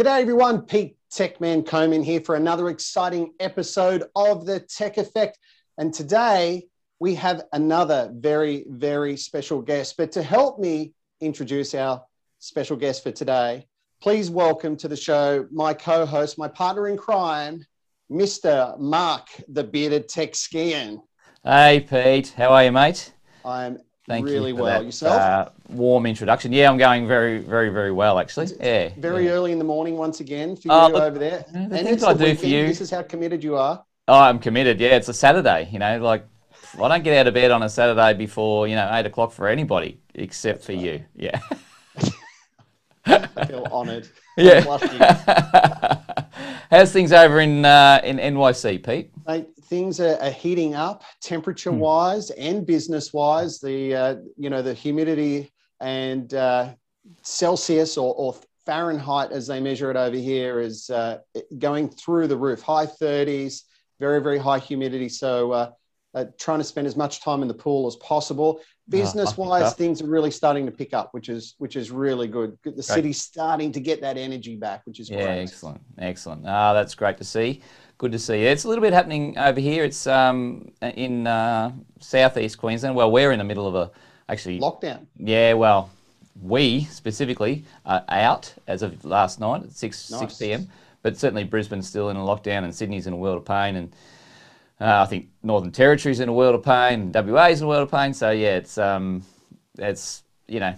G'day everyone, Pete Techman Coleman here for another exciting episode of the Tech Effect. And today we have another very, very special guest. But to help me introduce our special guest for today, please welcome to the show my co-host, my partner in crime, Mr. Mark, the bearded tech skiing. Hey Pete, how are you, mate? I'm Thank really you well. That, Yourself? Uh, warm introduction. Yeah, I'm going very, very, very well actually. Yeah. Very yeah. early in the morning once again for oh, you look, over there. The and things I do weekend. for you. This is how committed you are. Oh, I'm committed. Yeah, it's a Saturday. You know, like I don't get out of bed on a Saturday before you know eight o'clock for anybody except That's for right. you. Yeah. I feel honoured. Yeah. How's things over in uh, in NYC, Pete? Mate, things are, are heating up, temperature wise hmm. and business wise. The uh, you know the humidity and uh, Celsius or, or, Fahrenheit, as they measure it over here, is uh, going through the roof. High 30s, very very high humidity. So uh, uh, trying to spend as much time in the pool as possible. Business wise, things are really starting to pick up, which is which is really good. The great. city's starting to get that energy back, which is yeah, great. excellent, excellent. Ah, that's great to see. Good to see. You. It's a little bit happening over here. It's um, in uh, southeast Queensland. Well, we're in the middle of a actually lockdown. Yeah, well, we specifically are out as of last night at six nice. six p.m. But certainly Brisbane's still in a lockdown, and Sydney's in a world of pain, and uh, I think Northern Territory's in a world of pain, WA's in a world of pain. So yeah, it's um, it's you know,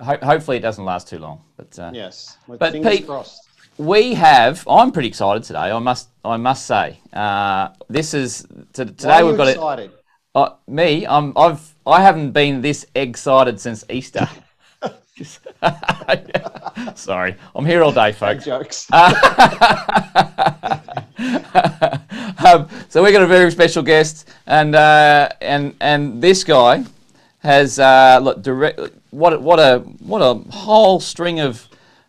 ho- hopefully it doesn't last too long. But uh, yes, With but Pete, crossed. we have. I'm pretty excited today. I must I must say. Uh, this is to, today we've got excited? it. Uh, me, I'm I've I haven't been this excited since Easter. Sorry, I'm here all day, folks. jokes. um, so we got a very special guest, and uh, and and this guy has uh, look direct. What what a what a whole string of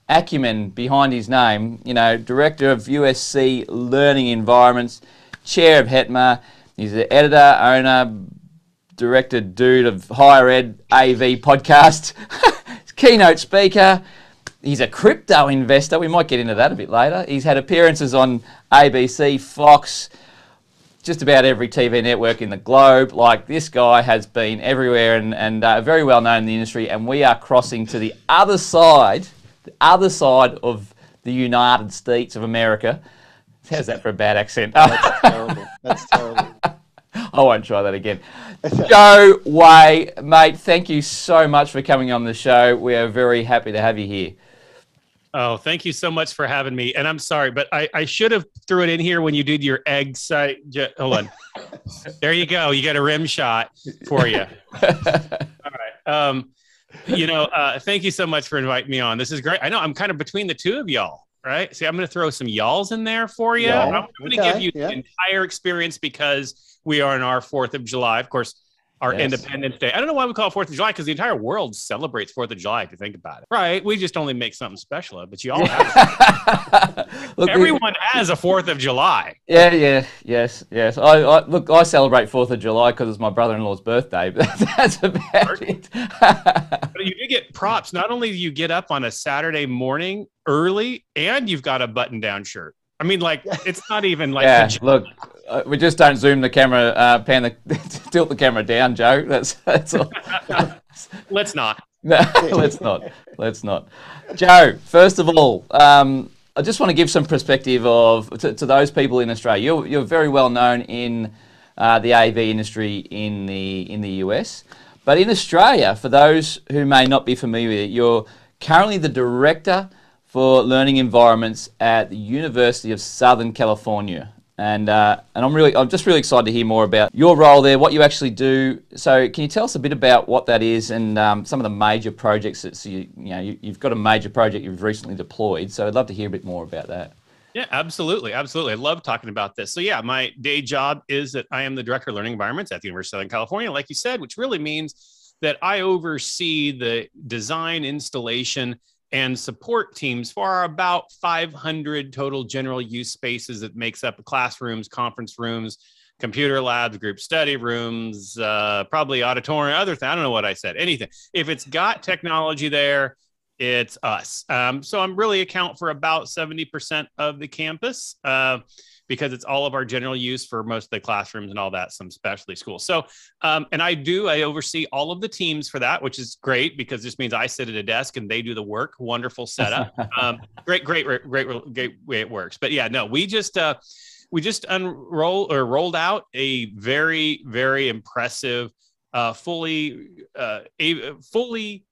acumen behind his name. You know, director of USC Learning Environments, chair of HETMA. He's the editor, owner, director, dude of Higher Ed AV podcast, keynote speaker. He's a crypto investor. We might get into that a bit later. He's had appearances on ABC, Fox, just about every TV network in the globe. Like this guy has been everywhere and, and uh, very well known in the industry. And we are crossing to the other side, the other side of the United States of America. How's that for a bad accent? That's terrible. That's terrible. I won't try that again. Joe Way, mate, thank you so much for coming on the show. We are very happy to have you here. Oh, thank you so much for having me. And I'm sorry, but I, I should have threw it in here when you did your egg site. Hold on. there you go. You got a rim shot for you. All right. Um, you know, uh, thank you so much for inviting me on. This is great. I know I'm kind of between the two of y'all, right? See, I'm going to throw some y'alls in there for you. I'm going to okay. give you yeah. the entire experience because we are in our 4th of July. Of course, our yes. Independence Day. I don't know why we call it Fourth of July because the entire world celebrates Fourth of July. If you think about it, right? We just only make something special, of it, but you all have. look, Everyone we, has a Fourth of July. Yeah, yeah, yes, yes. I, I look. I celebrate Fourth of July because it's my brother-in-law's birthday. But that's about it. but you do get props. Not only do you get up on a Saturday morning early, and you've got a button-down shirt. I mean, like it's not even like. Yeah, look, uh, we just don't zoom the camera, uh, pan the, tilt the camera down, Joe. That's that's all. let's not. No, let's not. Let's not. Joe, first of all, um, I just want to give some perspective of to, to, those people in Australia. You're you're very well known in uh, the AV industry in the in the US, but in Australia, for those who may not be familiar with it, you're currently the director for learning environments at the University of Southern California. And, uh, and I'm really, I'm just really excited to hear more about your role there, what you actually do. So, can you tell us a bit about what that is and um, some of the major projects that so you, you know you, have got a major project you've recently deployed. So, I'd love to hear a bit more about that. Yeah, absolutely, absolutely. I love talking about this. So, yeah, my day job is that I am the director of learning environments at the University of Southern California, like you said, which really means that I oversee the design, installation, and support teams for about 500 total general use spaces that makes up classrooms, conference rooms, computer labs, group study rooms, uh, probably auditorium, other thing. I don't know what I said. Anything. If it's got technology there, it's us. Um, so I'm really account for about 70% of the campus uh, because it's all of our general use for most of the classrooms and all that, some specialty schools. So, um, and I do, I oversee all of the teams for that, which is great because this means I sit at a desk and they do the work. Wonderful setup. um, great, great, great, great, great way it works. But yeah, no, we just, uh, we just unroll or rolled out a very, very impressive, uh, fully, uh, a, fully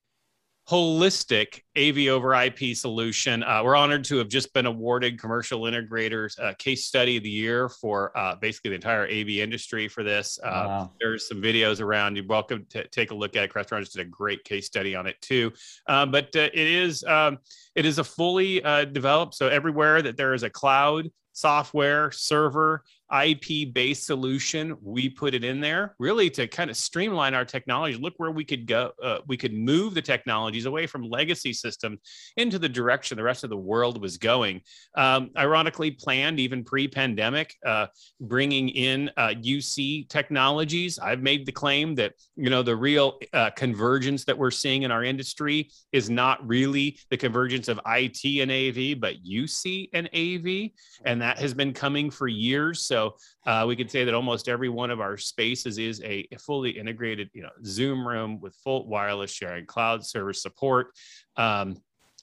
holistic AV over IP solution. Uh, we're honored to have just been awarded Commercial Integrators uh, Case Study of the Year for uh, basically the entire AV industry for this. Uh, wow. There's some videos around. You're welcome to take a look at it. Crestron just did a great case study on it too. Uh, but uh, it is um, it is a fully developed. So everywhere that there is a cloud software server IP based solution. We put it in there really to kind of streamline our technology. Look where we could go. Uh, we could move the technologies away from legacy systems into the direction the rest of the world was going. Um, ironically, planned even pre pandemic, uh, bringing in uh, UC technologies. I've made the claim that, you know, the real uh, convergence that we're seeing in our industry is not really the convergence of IT and AV, but UC and AV. And that has been coming for years. So so uh, we could say that almost every one of our spaces is a, fully integrated, you know, Zoom room with full wireless sharing, cloud service support. Um,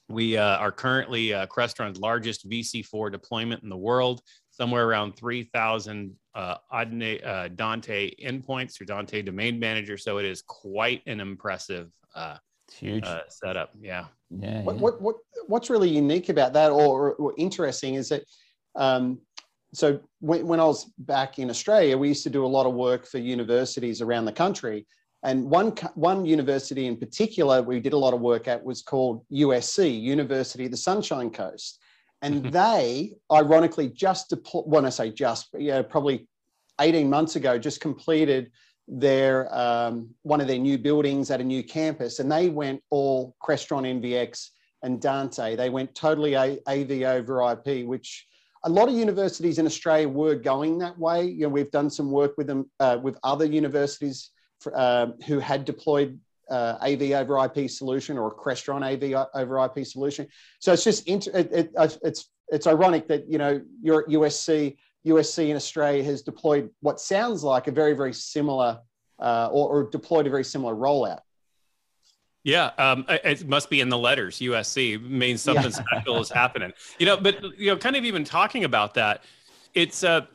we uh, are currently uh, Crestron's largest VC4 deployment in the world, somewhere around 3,000 uh, uh, Dante endpoints or Dante Domain Manager. So it is quite an impressive uh, huge uh, setup. Yeah. Yeah. What, what, what, what's really unique about that or, or interesting is that um, so when, when I was back in Australia, we used to do a lot of work for universities around the country. And one, one university in particular we did a lot of work at was called USC, University of the Sunshine Coast. And they, ironically, just deployed, when I say just, yeah, probably 18 months ago, just completed their um, one of their new buildings at a new campus. And they went all Crestron NVX and Dante. They went totally AV over IP, which a lot of universities in Australia were going that way. You know, we've done some work with them uh, with other universities for, uh, who had deployed uh, AV over IP solution or a Crestron AV over IP solution. So it's just it, it, uh, it's it's ironic that you know you're at USC. USC in Australia has deployed what sounds like a very very similar uh, or, or deployed a very similar rollout. Yeah, um, it must be in the letters. USC means something yeah. special is happening. You know, but you know, kind of even talking about that, it's uh,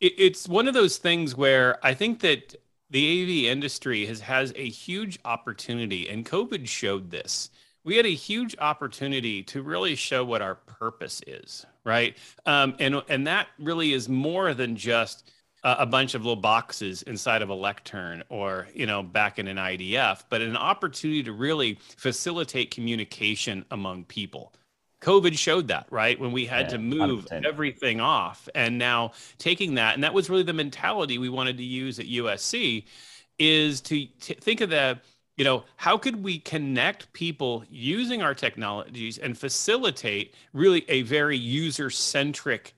it, it's one of those things where I think that the AV industry has has a huge opportunity, and COVID showed this. We had a huge opportunity to really show what our purpose is, right? Um, and and that really is more than just a bunch of little boxes inside of a lectern or you know back in an idf but an opportunity to really facilitate communication among people covid showed that right when we had yeah, to move 100%. everything off and now taking that and that was really the mentality we wanted to use at usc is to t- think of the you know how could we connect people using our technologies and facilitate really a very user centric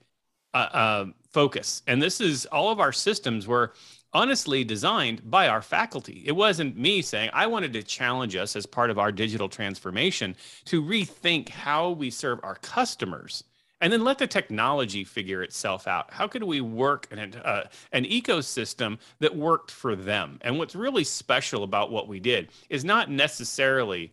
uh, uh, focus. And this is all of our systems were honestly designed by our faculty. It wasn't me saying, I wanted to challenge us as part of our digital transformation to rethink how we serve our customers and then let the technology figure itself out. How could we work in an, uh, an ecosystem that worked for them? And what's really special about what we did is not necessarily,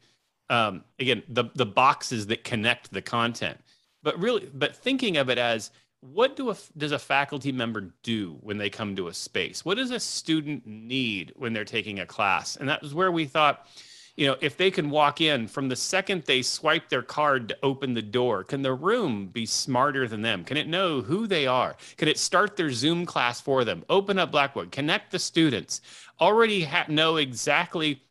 um, again, the, the boxes that connect the content, but really, but thinking of it as what do a, does a faculty member do when they come to a space? What does a student need when they're taking a class? And that was where we thought, you know, if they can walk in from the second they swipe their card to open the door, can the room be smarter than them? Can it know who they are? Can it start their Zoom class for them? Open up Blackboard, connect the students, already ha- know exactly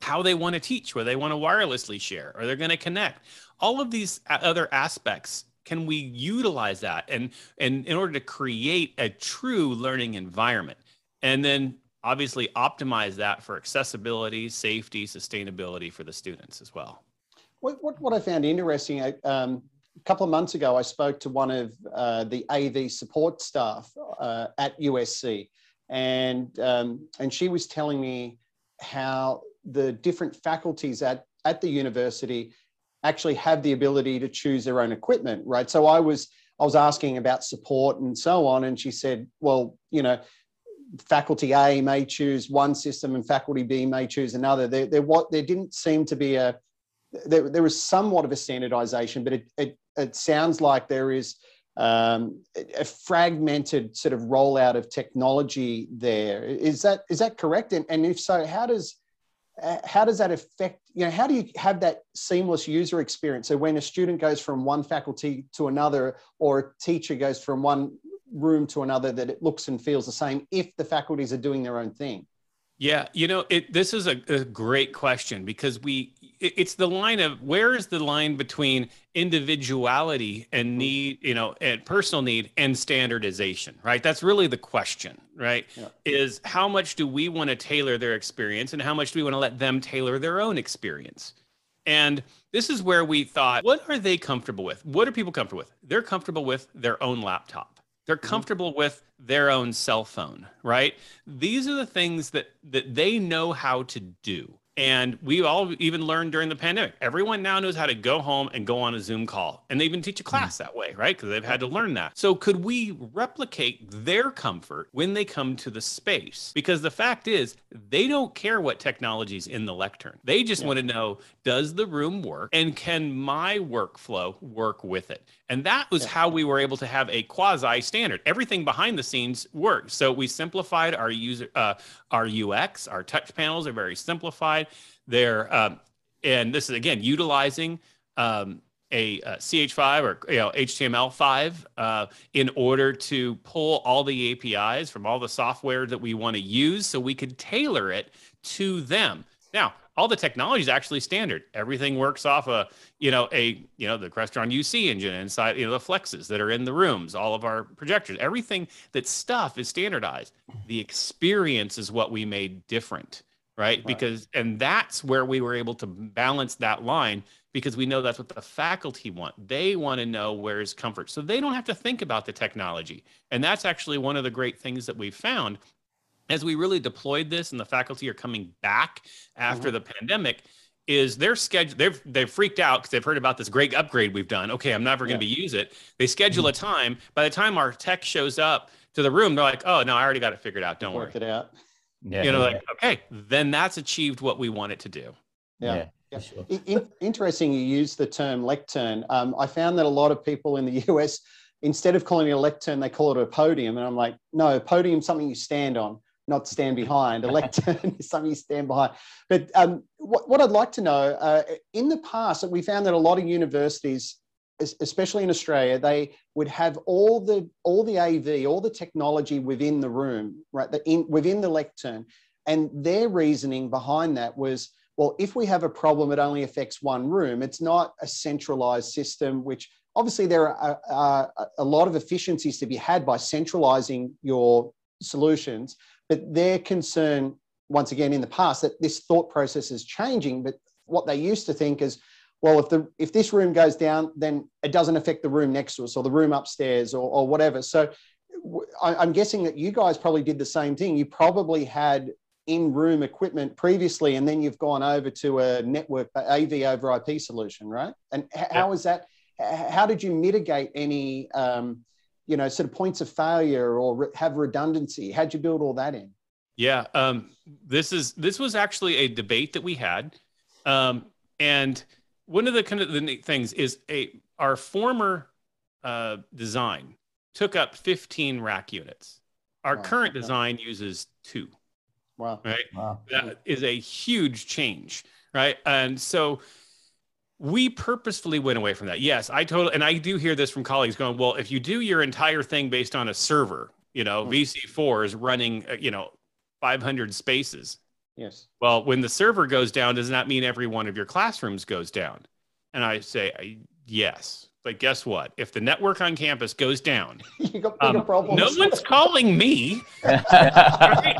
how they want to teach, where they want to wirelessly share, or they're going to connect. All of these other aspects can we utilize that and and in order to create a true learning environment? And then obviously optimize that for accessibility safety sustainability for the students as well. What, what, what i found interesting um, a couple of months ago i spoke to one of uh, the av support staff uh, at usc and um, and she was telling me how the different faculties at at the university actually have the ability to choose their own equipment, right? So I was I was asking about support and so on, and she said, well, you know, faculty A may choose one system and faculty B may choose another. There, there what there didn't seem to be a there, there was somewhat of a standardization, but it, it, it sounds like there is um, a fragmented sort of rollout of technology there. Is that is that correct? And, and if so, how does Uh, how does that affect you know how do you have that seamless user experience? So when a student goes from one faculty to another or a teacher goes from one room to another that it looks and feels the same if the faculties are doing their own thing yeah, you know, it, this is a, a, great question because we it, it's the line of where is the line between individuality and mm-hmm. need, you know, and personal need and standardization, right? That's really the question, right? Yeah. Is how much do we want to tailor their experience and how much do we want to let them tailor their own experience? And this is where we thought, what are they comfortable with? What are people comfortable with? They're comfortable with their own laptop they're mm-hmm. comfortable with their own cell phone, right? These are the things that that they know how to do. And we all even learned during the pandemic. Everyone now knows how to go home and go on a Zoom call. And they even teach a class that way, right? Because they've had to learn that. So, could we replicate their comfort when they come to the space? Because the fact is, they don't care what technology's in the lectern. They just yeah. want to know does the room work? And can my workflow work with it? And that was yeah. how we were able to have a quasi standard. Everything behind the scenes worked. So we simplified our user, uh, our UX, our touch panels are very simplified. They're, um, and this is again utilizing um, a, a, CH5 or you know, HTML5 uh, in order to pull all the APIs from all the software that we want to use, so we could tailor it to them. Now, all the technology is actually standard. Everything works off a, you know, a, you know, the Crestron UC engine inside, you know, the flexes that are in the rooms, all of our projectors, everything that stuff is standardized. The experience is what we made different, right? right? Because, and that's where we were able to balance that line because we know that's what the faculty want. They want to know where's comfort. So they don't have to think about the technology. And that's actually one of the great things that we've found as we really deployed this and the faculty are coming back after mm-hmm. the pandemic is their schedule they've they've freaked out because they've heard about this great upgrade we've done okay i'm never going to be use it they schedule a mm-hmm. time by the time our tech shows up to the room they're like oh no i already got it figured out don't work worry it out yeah, you know like okay then that's achieved what we want it to do yeah, yeah. Yeah. Sure. In, interesting, you use the term lectern. Um, I found that a lot of people in the US, instead of calling it a lectern, they call it a podium. And I'm like, no, a podium something you stand on not stand behind. A lectern is something you stand behind. But um, what, what, I'd like to know, uh, in the past, we found that a lot of universities, especially in Australia, they would have all the all the AV, all the technology within the room, right, the in, within the lectern, and their reasoning behind that was. Well, if we have a problem, it only affects one room. It's not a centralized system, which obviously there are a lot of efficiencies to be had by centralizing your solutions. But their concern, once again, in the past, that this thought process is changing. But what they used to think is, well, if the if this room goes down, then it doesn't affect the room next to us or the room upstairs or, or whatever. So I'm guessing that you guys probably did the same thing. You probably had in-room equipment previously, and then you've gone over to a network AV over IP solution, right? And how is that? How did you mitigate any um, you know, sort of points of failure or re- have redundancy? How'd you build all that in? Yeah, um, this is this was actually a debate that we had, um, and one of the kind of the neat things is a our former uh, design took up 15 rack units. Our wow. current design uses two. Wow. Right. Wow. That is a huge change. Right. And so we purposefully went away from that. Yes, I totally, and I do hear this from colleagues going, well, if you do your entire thing based on a server, you know, mm-hmm. VC4 is running, uh, you know, 500 spaces. Yes. Well, when the server goes down, does that mean every one of your classrooms goes down? And I say, yes. But guess what? If the network on campus goes down, you got um, problems. No one's calling me. right?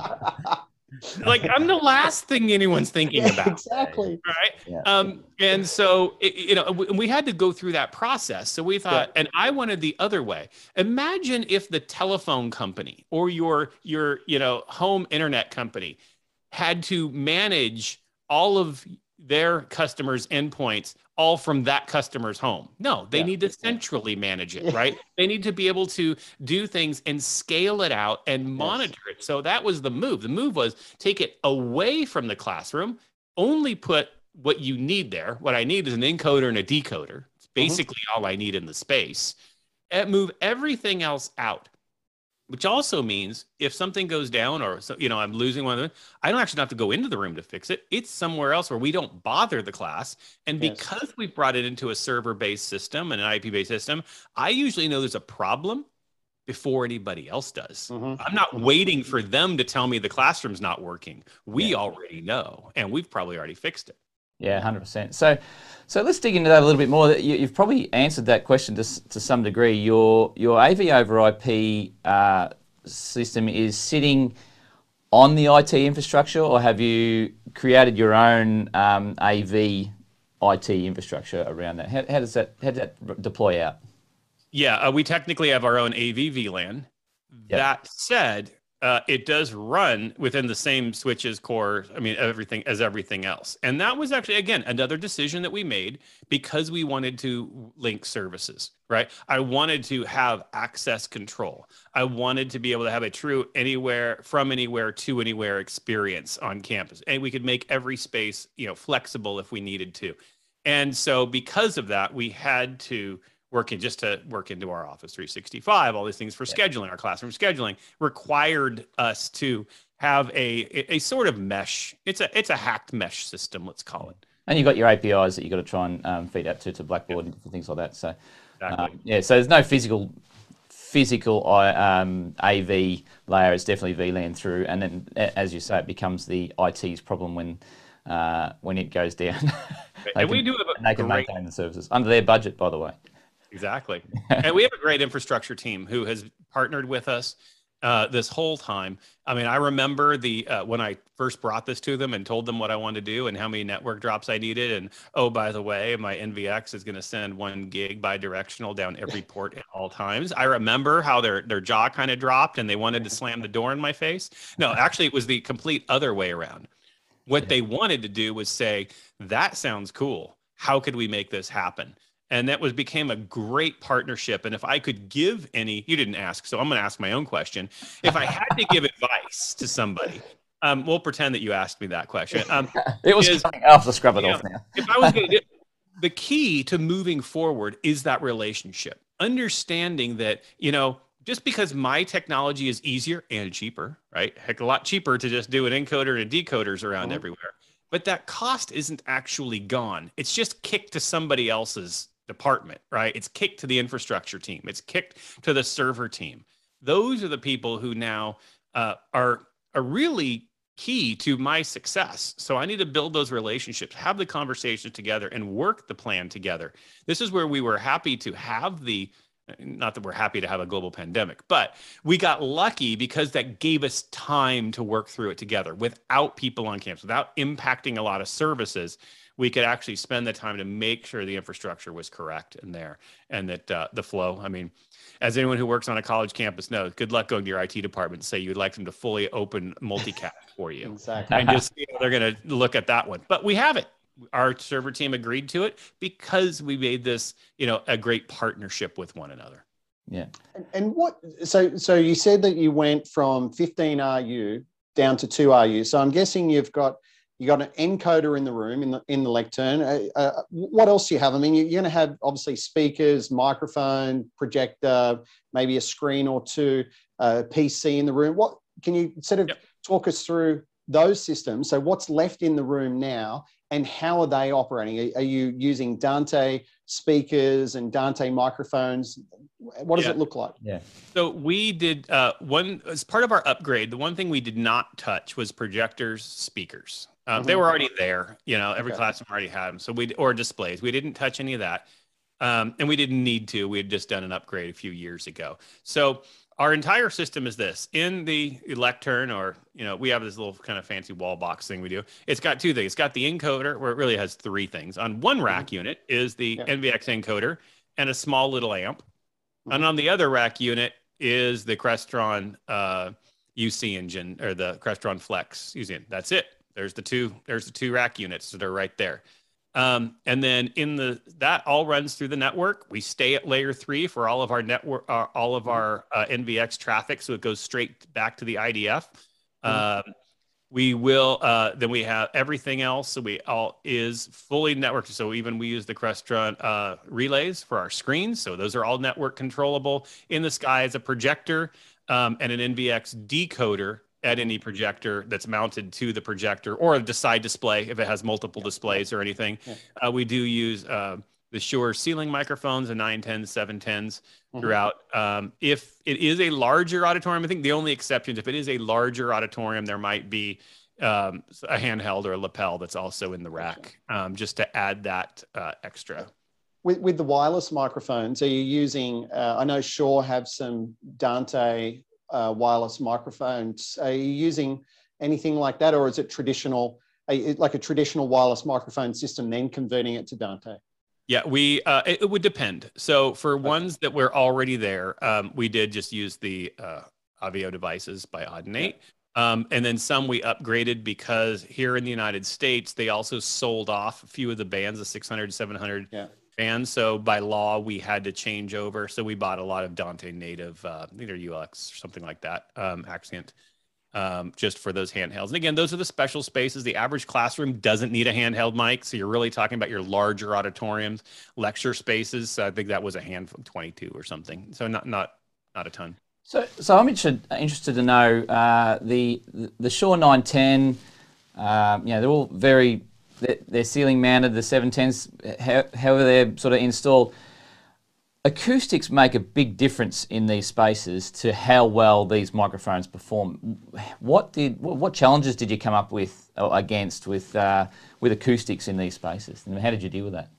Like I'm the last thing anyone's thinking about. exactly. Right. Yeah. Um, and so it, you know we, we, had to go through that process. So we thought, yeah. and I wanted the other way. Imagine if the telephone company or your your you know home internet company had to manage all of their customers' endpoints all from that customer's home. No, they Yeah. need to centrally manage it, right? They need to be able to do things and scale it out and monitor it. So that was the move. The move was take it away from the classroom, only put what you need there. What I need is an encoder and a decoder. It's mm-hmm. basically all I need in the space. And move everything else out which also means if something goes down or so, you know i'm losing one of them i don't actually have to go into the room to fix it. It's somewhere else where we don't bother the class. And Yes. because we've brought it into a server based system and an ip based system i usually know there's a problem before anybody else does. Mhm. i'm not waiting for them to tell me the classroom's not working. We already know and we've probably already fixed it Yeah, hundred percent. So, so let's dig into that a little bit more. You, you've probably answered that question to, to some degree. Your your AV over IP uh, system is sitting on the IT infrastructure, or have you created your own um, AV IT infrastructure around that? How, how does that how does that deploy out? Yeah, uh, we technically have our own AV VLAN. Yep. That said, uh, it does run within the same switches core. I mean, everything as everything else. And that was actually again another decision that we made because we wanted to link services. Right. I wanted to have access control. I wanted to be able to have a true anywhere from anywhere to anywhere experience on campus, and we could make every space you know flexible if we needed to. And so because of that, we had to working just to work into our Office 365, all these things for scheduling, our classroom scheduling required us to have a, a, a sort of mesh. It's a it's a hacked mesh system, let's call it. And you've got your APIs that you've got to try and um, feed out to, to Blackboard and things like that. So, Exactly. um, yeah, so there's no physical physical um, AV layer. It's definitely VLAN through, and then as you say, it becomes the IT's problem when uh, when it goes down. And we do have and they a can great maintain the services under their budget, by the way. Exactly. and we have a great infrastructure team who has partnered with us uh, this whole time. I mean, I remember the uh, when I first brought this to them and told them what I wanted to do and how many network drops I needed. And oh, by the way, my NVX is going to send one gig bi-directional down every port at all times. I remember how their their jaw kind of dropped and they wanted to slam the door in my face. No, actually, it was the complete other way around. What they wanted to do was say, "That sounds cool. How could we make this happen?" And that was became a great partnership and if i could give any you didn't ask so i'm going to ask my own question if i had to give advice to somebody um, we'll pretend that you asked me that question um, It was Is- coming. Have to scrub it Yeah. off now. if i was going to do the key to moving forward is that relationship understanding that you know just because my technology is easier and cheaper right heck a lot cheaper to just do an encoder and decoders around Mhm. everywhere but that cost isn't actually gone it's just kicked to somebody else's department right it's kicked to the infrastructure team it's kicked to the server team those are the people who now uh, are are really key to my success. So I need to build those relationships, have the conversations together, and work the plan together. This is where we were happy to have the not that we're happy to have a global pandemic, but we got lucky because that gave us time to work through it together without people on campus, without impacting a lot of services. We could actually spend the time to make sure the infrastructure was correct in there and that uh, the flow. I mean, as anyone who works on a college campus knows, good luck going to your IT department and say you'd like them to fully open multicast for you Exactly. and just see how they're going to look at that one. But we have it. Our server team agreed to it because we made this, you know, a great partnership with one another. Yeah. And- And what? So, so you said that you went from 15 RU down to two RU. So I'm guessing you've got you got an encoder in the room in the in the lectern. Uh, uh, what else do you have? I mean, you- you're going to have obviously speakers, microphone, projector, maybe a screen or two, uh, PC in the room. What can you sort of Yep. talk us through those systems? So what's left in the room now, and how are they operating? Are, are you using Dante speakers and Dante microphones? What does Yeah. it look like? Yeah. So we did uh, one as part of our upgrade. The one thing we did not touch was projectors, speakers. Uh, They Mhm. were already there. You know, every Okay. classroom already had them. So we or displays. We didn't touch any of that, um, and we didn't need to. We had just done an upgrade a few years ago. So our entire system is this in the lectern, or you know, we have this little kind of fancy wall box thing we do. It's got two things. It's got the encoder, where it really has three things. On one rack unit is the Yeah. NVX encoder and a small little amp. Mhm. And on the other rack unit is the Crestron uh, UC engine or the Crestron Flex UC. That's it. There's the two there's the two rack units that are right there. Um, and then in the that all runs through the network. We stay at layer three for all of our network, uh, all of our uh, NVX traffic, so it goes straight back to the IDF. Mm-hmm. Um, we will uh, then we have everything else. So we all is fully networked. So even we use the Crestron uh, relays for our screens. So those are all network controllable. In the sky is a projector um, and an NVX decoder at any projector that's mounted to the projector or a side display if it has multiple displays or anything. Uh, we do use uh, the Shure ceiling microphones, the 910s, 710s mm-hmm. throughout. Um, if it is a larger auditorium, I think the only exceptions, if it is a larger auditorium, there might be um, a handheld or a lapel that's also in the rack um, just to add that uh, extra. With, with the wireless microphones, are you using? Uh, I know Shure have some Dante uh, wireless microphones. Are you using anything like that, or is it traditional, like a traditional wireless microphone system, then converting it to Dante? Yeah, we uh, it, it, would depend. So for okay. ones that were already there, um, we did just use the uh, Avio devices by Audinate. Um, and then some we upgraded because here in the United States, they also sold off a few of the bands, the 600, 700 yeah. Bands. So by law, we had to change over. So we bought a lot of Dante native, uh, either UX or something like that, um, Axient um, just for those handhelds. And again, those are the special spaces. The average classroom doesn't need a handheld mic. So you're really talking about your larger auditoriums, lecture spaces. So I think that was a handful, 22 or something. So not, not, not a ton. So, so I'm interested, interested to know uh, the, the Shure 910, uh, you know, they're all very, they're ceiling mounted, the 710s, however they're sort of installed acoustics make a big difference in these spaces to how well these microphones perform. What did what challenges did you come up with or against with uh, with acoustics in these spaces, and how did you deal with that?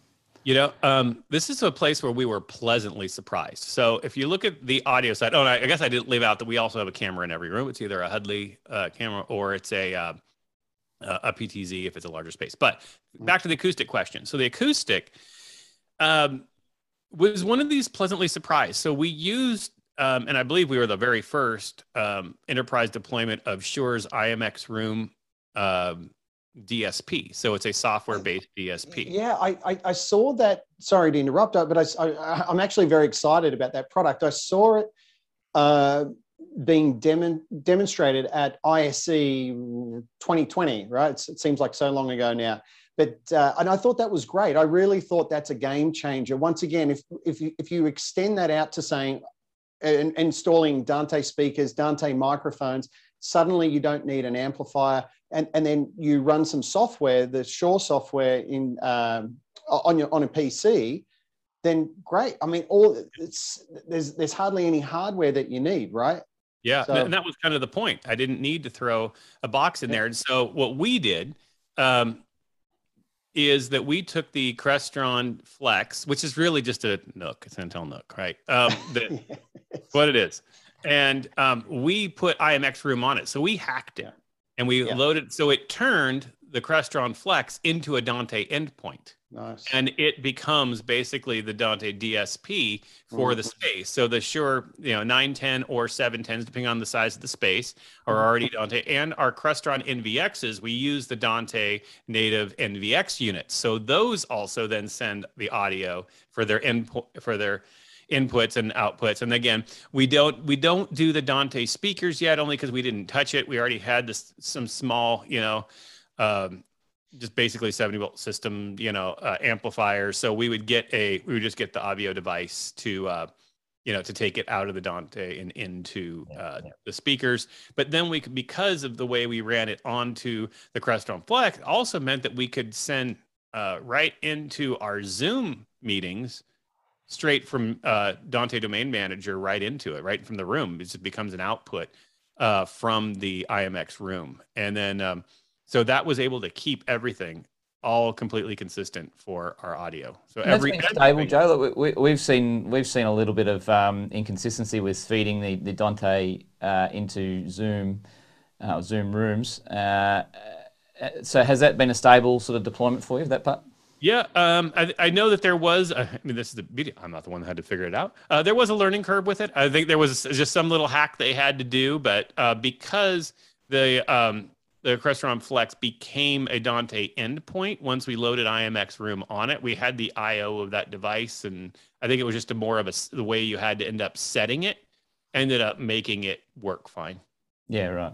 You know, um, this is a place where we were pleasantly surprised. So if you look at the audio side, oh, I guess I didn't leave out that we also have a camera in every room. It's either a Huddly uh, camera or it's a uh, a PTZ if it's a larger space. But back to the acoustic question. So the acoustic. Um, was one of these pleasantly surprised. So we used, um, and I believe we were the very first um, enterprise deployment of Shure's IMX Room um, DSP. So it's a software-based DSP. Yeah, I, I, I saw that. Sorry to interrupt, but I, I, am actually very excited about that product. I saw it uh, being dem- demonstrated at ISE 2020. Right, it's, it seems like so long ago now. But uh, and I thought that was great. I really thought that's a game changer. Once again, if if you, if you extend that out to saying and installing Dante speakers, Dante microphones, suddenly you don't need an amplifier, and and then you run some software, the Shure software in um, on your on a PC, then great. I mean, all it's there's there's hardly any hardware that you need, right? Yeah, so, and that was kind of the point. I didn't need to throw a box in there, and so what we did. Um, is that we took the Crestron Flex, which is really just a NUC, it's an Intel NUC, right? Um, the, what it is. And um, we put IMX Room on it. So we hacked it and we yeah. loaded. So it turned the Crestron Flex into a Dante endpoint. Nice. And it becomes basically the Dante DSP for mm-hmm. the space. So the Shure, you know, 910 or 710s, depending on the size of the space, are mm-hmm. already Dante. And our Crestron NVXs, we use the Dante native NVX units. So those also then send the audio for their input for their inputs and outputs. And again, we don't we don't do the Dante speakers yet, only because we didn't touch it. We already had this some small, you know, um, just basically 70 volt system, you know, uh, amplifiers. So we would get a, we would just get the Avio device to, uh, you know, to take it out of the Dante and into uh, the speakers. But then we could, because of the way we ran it onto the Crestron Flex, also meant that we could send uh, right into our Zoom meetings straight from uh, Dante Domain Manager right into it, right from the room. It just becomes an output uh, from the IMX room. And then, um, so that was able to keep everything all completely consistent for our audio. So and every stable, Joe. Look, we, have seen we've seen a little bit of um, inconsistency with feeding the the Dante uh, into Zoom uh, Zoom rooms. Uh, uh, so has that been a stable sort of deployment for you? That part? Yeah, um, I, I, know that there was. I mean, this is the video. I'm not the one that had to figure it out. Uh, there was a learning curve with it. I think there was just some little hack they had to do, but uh, because the um, the Crestron Flex became a Dante endpoint once we loaded IMX Room on it. We had the I/O of that device, and I think it was just a more of a the way you had to end up setting it, ended up making it work fine. Yeah, right.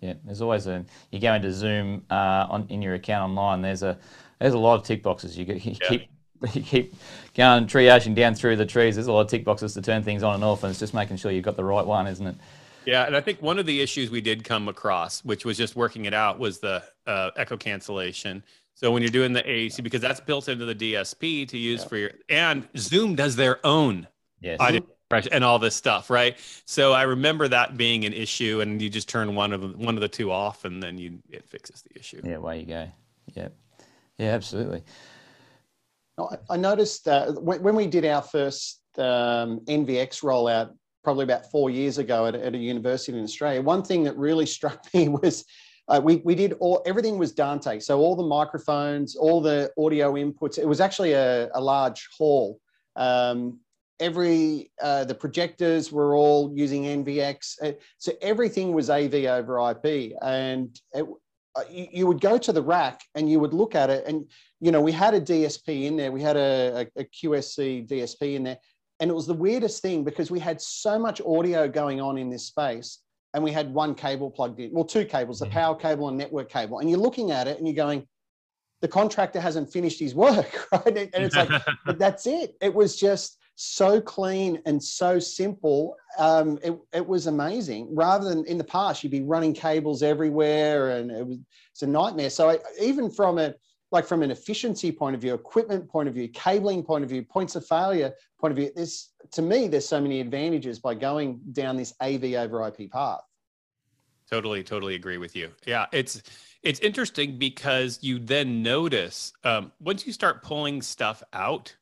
Yeah, there's always a you go into Zoom uh, on in your account online. There's a there's a lot of tick boxes. You, get, you yeah. keep you keep going triaging down through the trees. There's a lot of tick boxes to turn things on and off, and it's just making sure you've got the right one, isn't it? Yeah, and I think one of the issues we did come across, which was just working it out, was the uh, echo cancellation. So when you're doing the AAC, because that's built into the DSP to use yeah. for your, and Zoom does their own yes. audio and all this stuff, right? So I remember that being an issue, and you just turn one of them, one of the two off, and then you it fixes the issue. Yeah, away you go. Yeah, yeah, absolutely. I noticed that when we did our first um, NVX rollout probably about four years ago at, at a university in Australia, one thing that really struck me was uh, we, we did all everything was Dante. So all the microphones, all the audio inputs. It was actually a, a large hall. Um, every uh, the projectors were all using NVX. Uh, so everything was AV over IP, and it, uh, you, would go to the rack and you would look at it, and you know we had a DSP in there. We had a, a QSC DSP in there, and it was the weirdest thing because we had so much audio going on in this space and we had one cable plugged in, well, two cables, the power cable and network cable. And you're looking at it and you're going, the contractor hasn't finished his work, right? And it's like, that's it. It was just so clean and so simple. Um, it, it was amazing. Rather than in the past, you'd be running cables everywhere and it was it's a nightmare. So I, even from a like from an efficiency point of view, equipment point of view, cabling point of view, points of failure point of view, this to me, there's so many advantages by going down this AV over IP path. Totally, totally agree with you. Yeah, it's it's interesting because you then notice um, once you start pulling stuff out,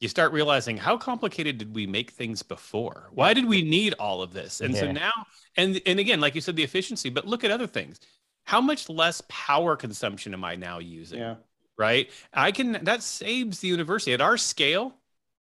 you start realizing how complicated did we make things before? Why did we need all of this? And yeah. so now, and and again, like you said, the efficiency. But look at other things how much less power consumption am I now using? Yeah. Right. I can, that saves the university at our scale.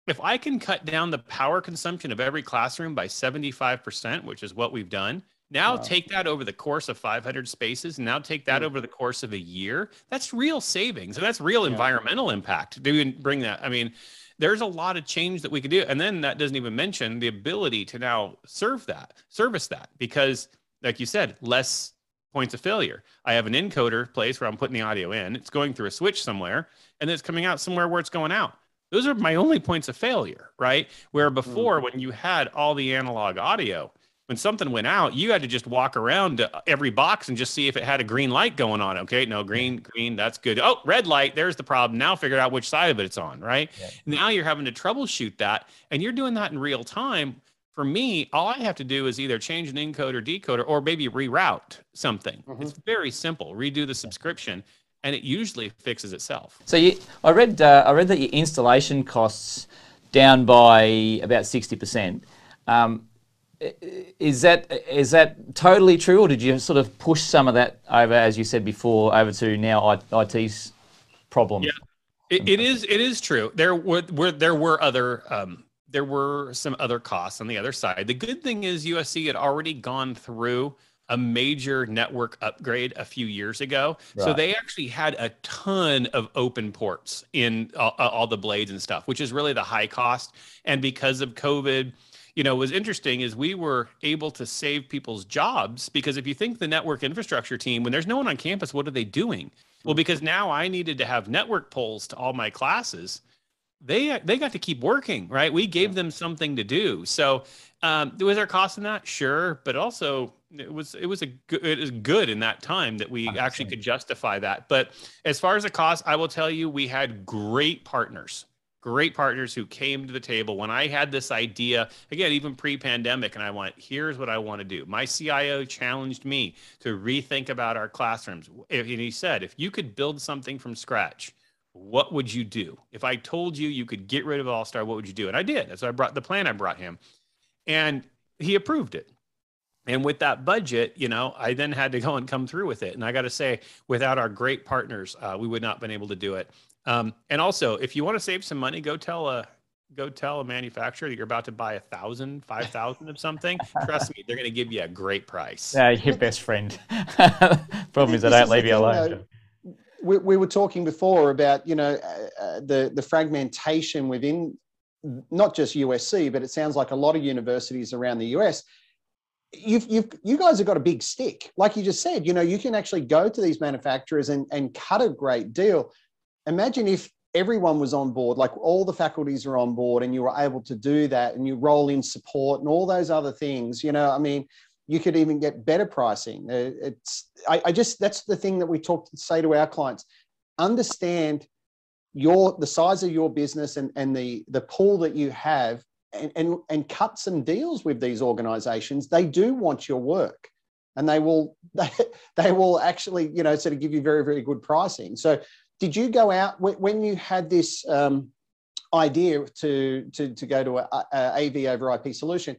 If I can cut down the power consumption of every classroom by 75%, which is what we've done, now wow. take that over the course of 500 spaces, and now take that mm. over the course of a year. That's real savings, and that's real yeah. environmental impact. Do we bring that? I mean, there's a lot of change that we could do, and then that doesn't even mention the ability to now serve that, service that, because, like you said, less points of failure. I have an encoder place where I'm putting the audio in, it's going through a switch somewhere, and it's coming out somewhere where it's going out. Those are my only points of failure, right? Where before, mm-hmm. when you had all the analog audio, when something went out, you had to just walk around to every box and just see if it had a green light going on. Okay, no, green, green, that's good. Oh, red light, there's the problem. Now figure out which side of it it's on, right? Yeah. Now you're having to troubleshoot that, and you're doing that in real time for me, all I have to do is either change an encoder, decoder, or maybe reroute something. Mm-hmm. It's very simple. Redo the subscription, and it usually fixes itself. So you, I read, uh, I read that your installation costs down by about sixty percent. Um, is that is that totally true, or did you sort of push some of that over, as you said before, over to now IT's problems? Yeah, it, it is. It is true. There were, were there were other um, there were some other costs on the other side. The good thing is USC had already gone through a major network upgrade a few years ago. Right. So they actually had a ton of open ports in all, all, the blades and stuff, which is really the high cost. And because of COVID, you know, was interesting is we were able to save people's jobs because if you think the network infrastructure team, when there's no one on campus, what are they doing? Well, mm-hmm. because now I needed to have network polls to all my classes they they got to keep working, right? We gave them something to do. So, um, was there cost in that? Sure, but also it was it was a good it is good in that time that we actually could justify that. But as far as the cost, I will tell you, we had great partners, great partners who came to the table when I had this idea again, even pre-pandemic, and I went, here's what I want to do. My CIO challenged me to rethink about our classrooms, and he said, if you could build something from scratch what would you do if I told you you could get rid of All Star? What would you do? And I did. So I brought the plan. I brought him, and he approved it. And with that budget, you know, I then had to go and come through with it. And I got to say, without our great partners, uh, we would not have been able to do it. Um, and also, if you want to save some money, go tell a go tell a manufacturer that you're about to buy a thousand, five thousand of something, trust me, they're going to give you a great price. Yeah, your best friend. Problem is, they don't leave you alone. We, we were talking before about you know uh, uh, the the fragmentation within not just USC, but it sounds like a lot of universities around the US. You've, you've, you guys have got a big stick. Like you just said, you know, you can actually go to these manufacturers and, and cut a great deal. Imagine if everyone was on board, like all the faculties are on board and you were able to do that and you roll in support and all those other things, you know, I mean, you could even get better pricing. Uh, it's, I, I just, that's the thing that we talk to say to our clients, understand your, the size of your business and, and the, the pool that you have and, and, and cut some deals with these organizations. They do want your work and they will, they, they will actually, you know, sort of give you very, very good pricing. So did you go out when you had this um, idea to, to, to go to a, a AV over IP solution?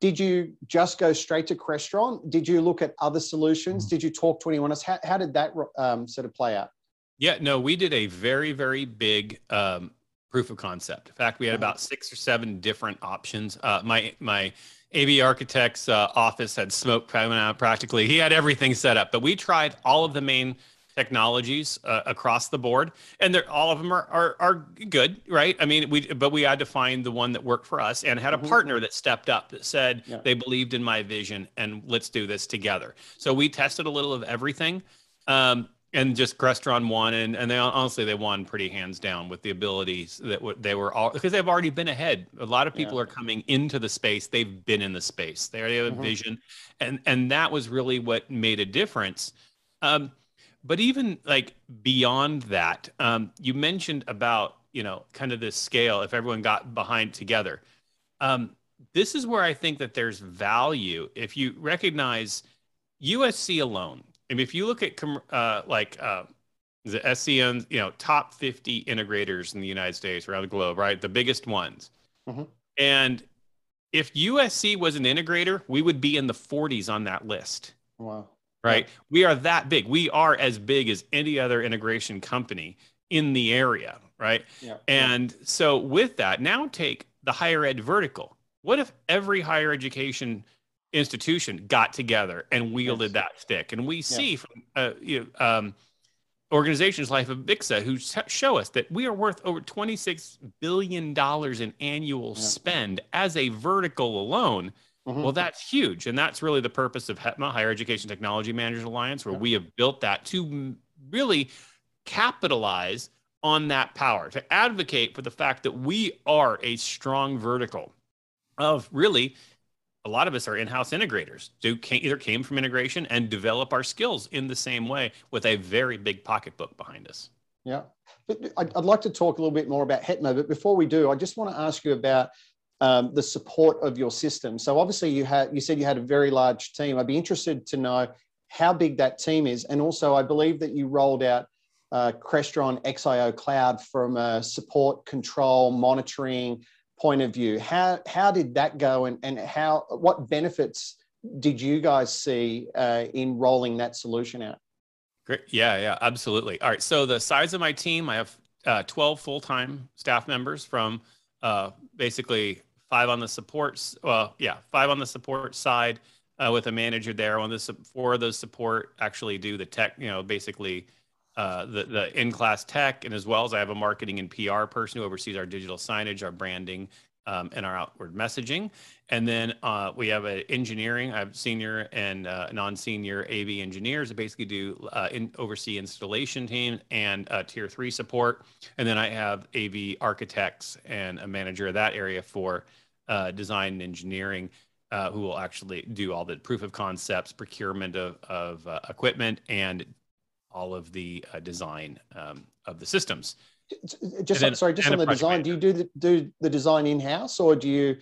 Did you just go straight to Crestron? Did you look at other solutions? Mm. Did you talk to anyone else? How, how did that um, sort of play out? Yeah, no, we did a very, very big um, proof of concept. In fact, we had uh-huh. about six or seven different options. Uh, my my AV architect's uh, office had smoke coming out practically. He had everything set up, but we tried all of the main technologies uh, across the board, and they're all of them are, are are good, right? I mean, we but we had to find the one that worked for us, and had a mm-hmm. partner that stepped up that said yeah. they believed in my vision, and let's do this together. So we tested a little of everything. Um, and just Crestron won, and, and they honestly they won pretty hands down with the abilities that w- they were all because they've already been ahead. A lot of people yeah. are coming into the space; they've been in the space. They already have a mm-hmm. vision, and and that was really what made a difference. Um, but even like beyond that, um, you mentioned about you know kind of this scale. If everyone got behind together, um, this is where I think that there's value if you recognize USC alone. I mean, if you look at uh, like uh, the SCN, you know, top 50 integrators in the United States around the globe, right? The biggest ones. Mm-hmm. And if USC was an integrator, we would be in the 40s on that list. Wow right? We are that big. We are as big as any other integration company in the area, right? Yeah. And so with that, now take the higher ed vertical. What if every higher education institution got together and wielded yes. that stick? And we see yeah. from uh, you know, um, organizations like Avixa who show us that we are worth over $26 billion in annual yeah. spend as a vertical alone. Mm-hmm. Well, that's huge. And that's really the purpose of HETMA, Higher Education Technology Managers Alliance, where yeah. we have built that to really capitalize on that power, to advocate for the fact that we are a strong vertical of really a lot of us are in-house integrators who either came from integration and develop our skills in the same way with a very big pocketbook behind us. Yeah. I'd like to talk a little bit more about HETMA, but before we do, I just want to ask you about um, the support of your system. So obviously you had you said you had a very large team. I'd be interested to know how big that team is, and also I believe that you rolled out uh, Crestron XIO Cloud from a support, control, monitoring point of view. How how did that go, and and how what benefits did you guys see uh, in rolling that solution out? Great. Yeah, yeah, absolutely. All right. So the size of my team, I have uh, 12 full-time staff members from uh, basically five on the support. Well, yeah, five on the support side uh, with a manager there. On this, four of those support actually do the tech. You know, basically uh, the the in class tech, and as well as I have a marketing and PR person who oversees our digital signage, our branding, um, and our outward messaging. And then uh, we have an engineering. I have senior and uh, non-senior AV engineers that basically do uh, in, oversee installation team and uh, tier three support. And then I have AV architects and a manager of that area for uh, design and engineering. Uh, who will actually do all the proof of concepts, procurement of, of equipment, and all of the design um, of the systems. Just then, sorry, just on the design. Manager. Do you do the, do the design in house, or do you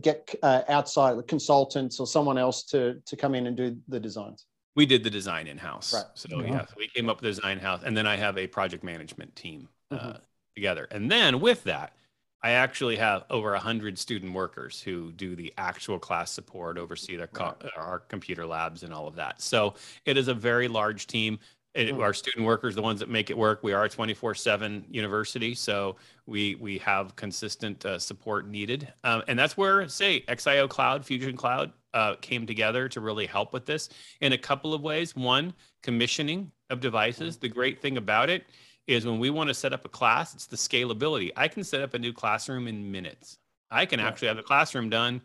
get uh, outside consultants or someone else to to come in and do the designs? We did the design in house. Right. So mm-hmm. yeah, we came up with the design house, and then I have a project management team uh, mm-hmm. together. And then with that, I actually have over hundred student workers who do the actual class support, oversee their co- right. our computer labs and all of that. So it is a very large team it, our student workers, the ones that make it work. We are a 24/7 university, so we we have consistent uh, support needed, um, and that's where say XIO Cloud, Fusion Cloud uh, came together to really help with this in a couple of ways. One, commissioning of devices. The great thing about it is when we want to set up a class, it's the scalability. I can set up a new classroom in minutes. I can actually have the classroom done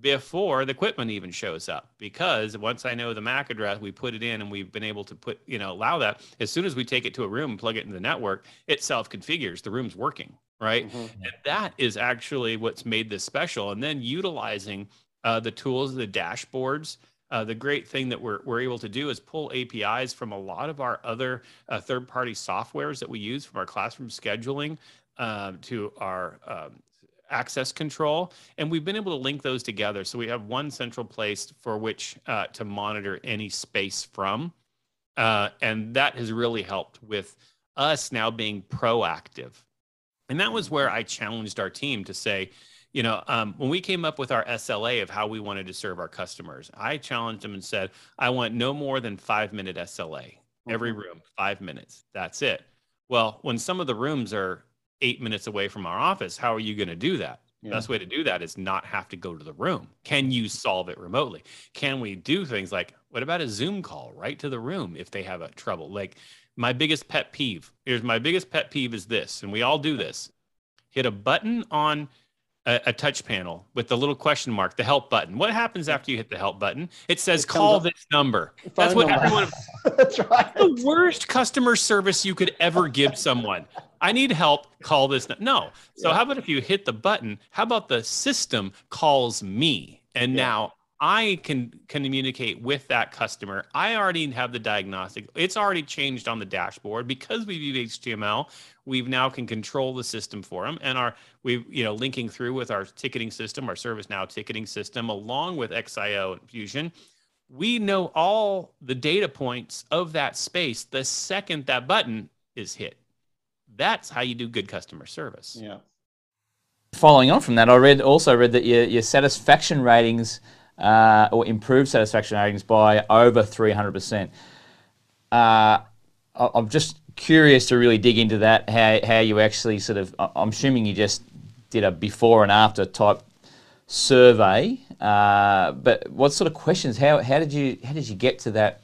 before the equipment even shows up. Because once i know the mac address we put it in and we've been able to put you know allow that. As soon as we take it to a room and plug it into the network it self configures the room's working right? Mm-hmm. and that is actually what's made this special. And then utilizing uh, the tools the dashboards uh, the great thing that we're, we're able to do is pull apis from a lot of our other uh, third party softwares that we use from our classroom scheduling um, to our um, access control. And we've been able to link those together. So we have one central place for which uh, to monitor any space from. Uh, and that has really helped with us now being proactive. And that was where I challenged our team to say, you know, um, when we came up with our SLA of how we wanted to serve our customers, I challenged them and said, I want no more than five minute SLA. Every mm-hmm. room, five minutes. That's it. Well, when some of the rooms are eight minutes away from our office. How are you going to do that? Yeah. Best way to do that is not have to go to the room. Can you solve it remotely? Can we do things like what about a Zoom call right to the room if they have a trouble? Like my biggest pet peeve. Here's my biggest pet peeve is this, and we all do this. Hit a button on a, a, touch panel with the little question mark, the help button. What happens after you hit the help button? It says it call this number. That's what number. everyone. That's right. The worst customer service you could ever give someone. I need help. Call this. No. So yeah. how about if you hit the button? How about the system calls me, and yeah. now I can communicate with that customer. I already have the diagnostic. It's already changed on the dashboard because we use HTML we've now can control the system for them and our we you know linking through with our ticketing system our ServiceNow ticketing system along with xio and fusion we know all the data points of that space the second that button is hit that's how you do good customer service yeah following on from that i read also read that your, your satisfaction ratings uh, or improved satisfaction ratings by over 300% uh, i'm just curious to really dig into that. How how you actually sort of I'm assuming you just did a before and after type survey. Uh, but what sort of questions? How how did you how did you get to that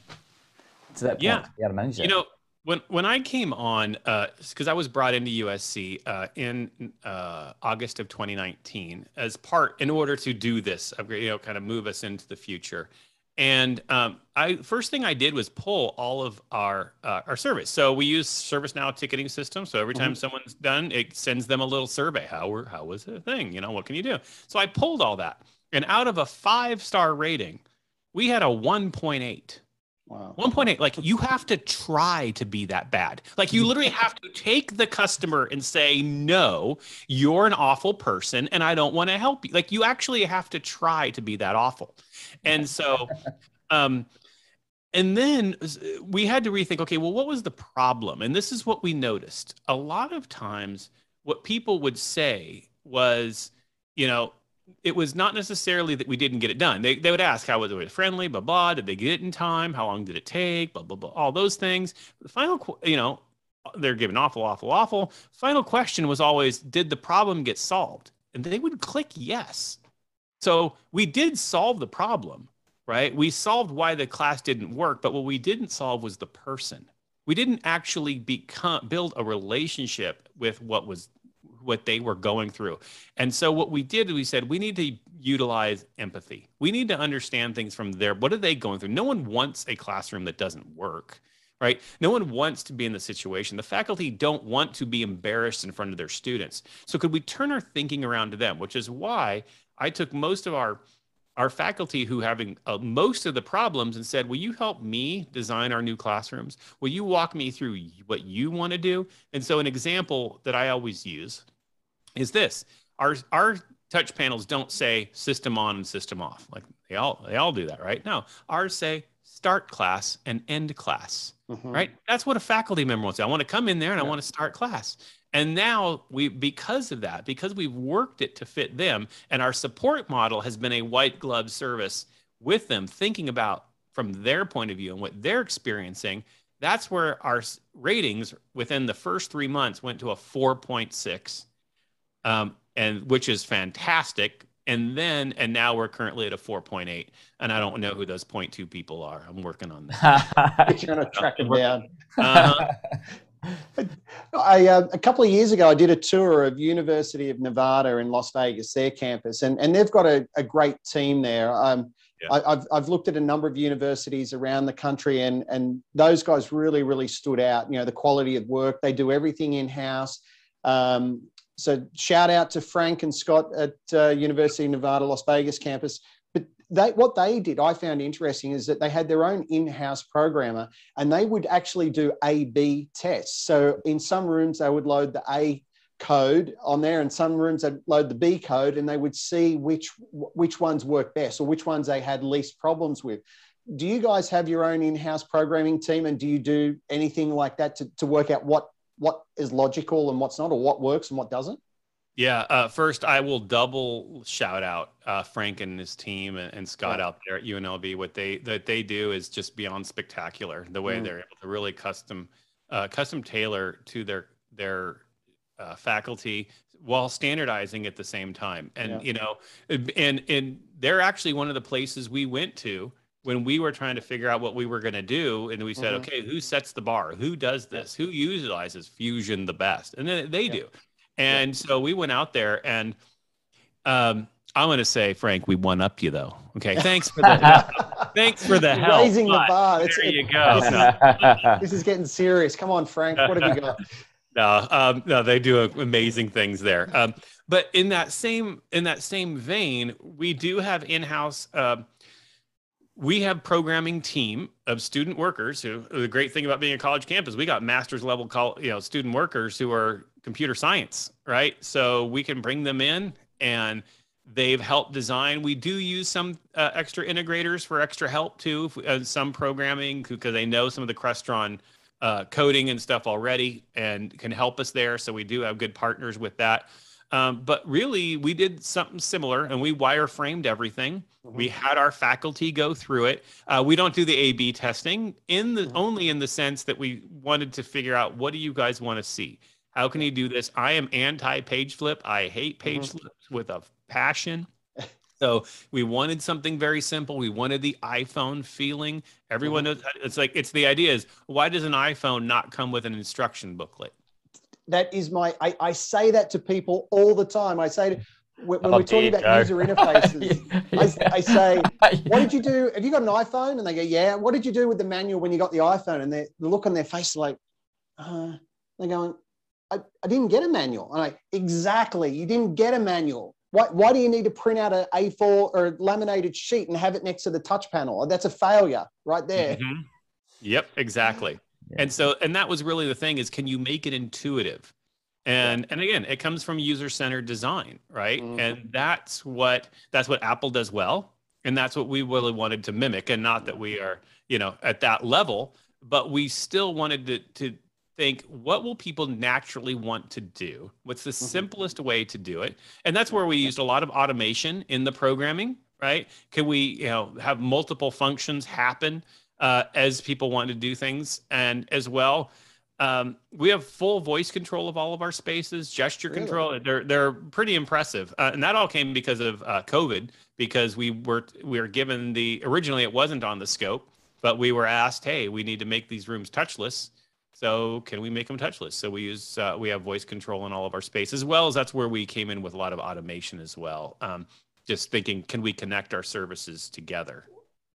to that yeah. point? Yeah, to manage that? You know, when when I came on, because uh, I was brought into USC uh, in uh, August of 2019 as part in order to do this, you know, kind of move us into the future. And um, I first thing I did was pull all of our uh, our service. So we use ServiceNow ticketing system. So every time mm-hmm. someone's done, it sends them a little survey. How were how was the thing? You know, what can you do? So I pulled all that, and out of a five star rating, we had a one point eight. Wow. 1.8. Like you have to try to be that bad. Like you literally have to take the customer and say, no, you're an awful person and I don't want to help you. Like you actually have to try to be that awful. And so, um, and then we had to rethink okay, well, what was the problem? And this is what we noticed. A lot of times, what people would say was, you know, it was not necessarily that we didn't get it done. They, they would ask, how was it friendly, blah, blah. Did they get it in time? How long did it take? Blah, blah, blah. All those things. The final, you know, they're given awful, awful, awful. Final question was always, did the problem get solved? And they would click yes. So we did solve the problem, right? We solved why the class didn't work, but what we didn't solve was the person. We didn't actually become build a relationship with what was what they were going through. And so what we did, we said we need to utilize empathy. We need to understand things from there. What are they going through? No one wants a classroom that doesn't work, right? No one wants to be in the situation. The faculty don't want to be embarrassed in front of their students. So could we turn our thinking around to them, which is why I took most of our our faculty who having uh, most of the problems and said, "Will you help me design our new classrooms? Will you walk me through what you want to do?" And so, an example that I always use is this. Our our touch panels don't say system on and system off. Like they all they all do that right? No ours say start class and end class mm-hmm. right? That's what a faculty member wants i want to come in there and yeah. i want to start class. And now we because of that because we've worked it to fit them and our support model has been a white glove service with them thinking about from their point of view and what they're experiencing that's where our ratings within the first three months went to a 4.6, um, and which is fantastic. And then, and now we're currently at a 4.8. And I don't know who those 0.2 people are. I'm working on that. You're going to track them down. Uh-huh. I, uh, a couple of years ago, I did a tour of University of Nevada in Las Vegas, their campus, and, and they've got a, a great team there. Um, yeah. I, have I've looked at a number of universities around the country, and and those guys really really stood out. You know, the quality of work they do everything in house. Um, so shout out to Frank and Scott at uh, University of Nevada Las Vegas campus. But they, what they did, I found interesting, is that they had their own in-house programmer, and they would actually do A/B tests. So in some rooms, they would load the A code on there and some rooms they'd load the b code and they would see which which ones work best or which ones they had least problems with do you guys have your own in-house programming team and do you do anything like that to, to work out what what is logical and what's not or what works and what doesn't yeah uh, first i will double shout out uh, frank and his team and, and scott yeah. out there at unlv what they that they do is just beyond spectacular the way mm. they're able to really custom uh, custom tailor to their their uh, faculty while standardizing at the same time. And yeah. you know, and and they're actually one of the places we went to when we were trying to figure out what we were going to do and we said mm-hmm. okay who sets the bar? Who does this? Who utilizes fusion the best? And then they yeah. do. And yeah. so we went out there and um, i want to say frank we won up you though. Okay thanks for the thanks for the help raising the bar. There it's, you go. this is getting serious. Come on frank what have you got? No, um, no, they do amazing things there. Um, but in that same in that same vein, we do have in-house. Uh, we have programming team of student workers who the great thing about being a college campus we got master's level call you know student workers who are computer science right so we can bring them in and they've helped design we do use some uh, extra integrators for extra help too uh, some programming because they know some of the crestron uh, coding and stuff already and can help us there. So we do have good partners with that. Um, but really, we did something similar and we wireframed everything. Mm-hmm. We had our faculty go through it. Uh, we don't do the A/B testing in the mm-hmm. only in the sense that we wanted to figure out what do you guys want to see. How can you do this? I am anti page flip. I hate page mm-hmm. flips with a passion. So we wanted something very simple. We wanted the iPhone feeling. Everyone mm-hmm. knows it's like it's the idea is why does an iPhone not come with an instruction booklet? That is my I, I say that to people all the time. I say when, when oh, we're talking about user interfaces, yeah. I, I, say, "What did you do? Have you got an iPhone?" And they go, "Yeah." What did you do with the manual when you got the iPhone? And they the look on their face like, uh, they're going, I, I didn't get a manual." I'm like, "Exactly, you didn't get a manual. Why, why do you need to print out an A4 or a laminated sheet and have it next to the touch panel? That's a failure right there. Mm-hmm. Yep, exactly. Yeah. And so, and that was really the thing is, can you make it intuitive? And and again, it comes from user-centered design, right? Mm-hmm. And that's what that's what Apple does well, and that's what we really wanted to mimic. And not that we are, you know, at that level, but we still wanted to to think what will people naturally want to do what's the mm-hmm. simplest way to do it and that's where we used a lot of automation in the programming right can we you know have multiple functions happen uh, as people want to do things and as well um, we have full voice control of all of our spaces gesture really? control they're they're pretty impressive uh, and that all came because of uh, covid because we were we were given the originally it wasn't on the scope but we were asked hey we need to make these rooms touchless so can we make them touchless? So we use uh, we have voice control in all of our space, as well as that's where we came in with a lot of automation as well. Um, just thinking, can we connect our services together?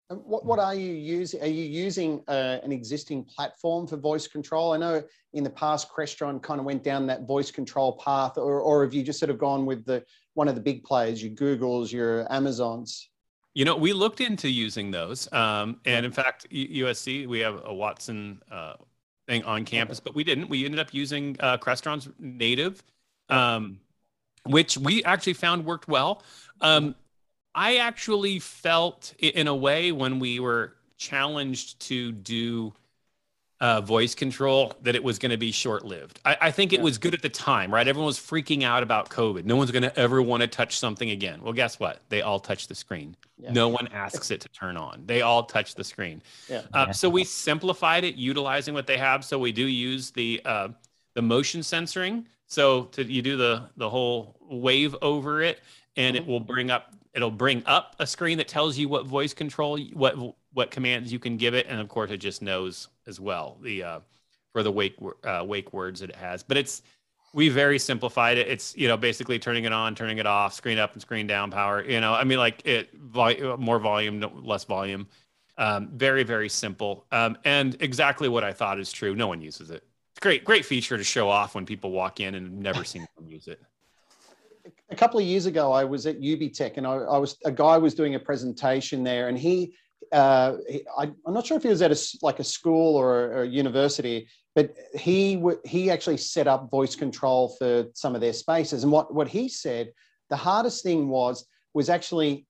What, what are you using? Are you using uh, an existing platform for voice control? I know in the past, Crestron kind of went down that voice control path, or, or have you just sort of gone with the one of the big players, your Googles, your Amazons? You know, we looked into using those, um, and in fact, USC we have a Watson uh, thing on campus, but we didn't. We ended up using uh, Crestron's native, um, which we actually found worked well. Um, I actually felt in a way when we were challenged to do uh, voice control that it was going to be short lived. I, I, think it was good at the time, right? Everyone was freaking out about COVID. No one's going to ever want to touch something again. Well, guess what? They all touch the screen. Yeah. No one asks it to turn on. They all touch the screen. Yeah. Uh, so we simplified it utilizing what they have. So we do use the uh, the motion censoring. So to, you do the the whole wave over it, and mm-hmm. it will bring up it'll bring up a screen that tells you what voice control what what commands you can give it, and of course it just knows as well the uh, for the wake uh, wake words that it has. But it's we very simplified it. It's you know basically turning it on, turning it off, screen up and screen down power. You know, I mean like it vol- more volume, less volume. Um, very very simple um, and exactly what I thought is true. No one uses it. It's great great feature to show off when people walk in and never seen them use it a couple of years ago, I was at UBTech and I, I, was a guy was doing a presentation there, and he uh, I, am not sure if he was at a, like a school or a, a university, but he he actually set up voice control for some of their spaces. And what what he said, the hardest thing was was actually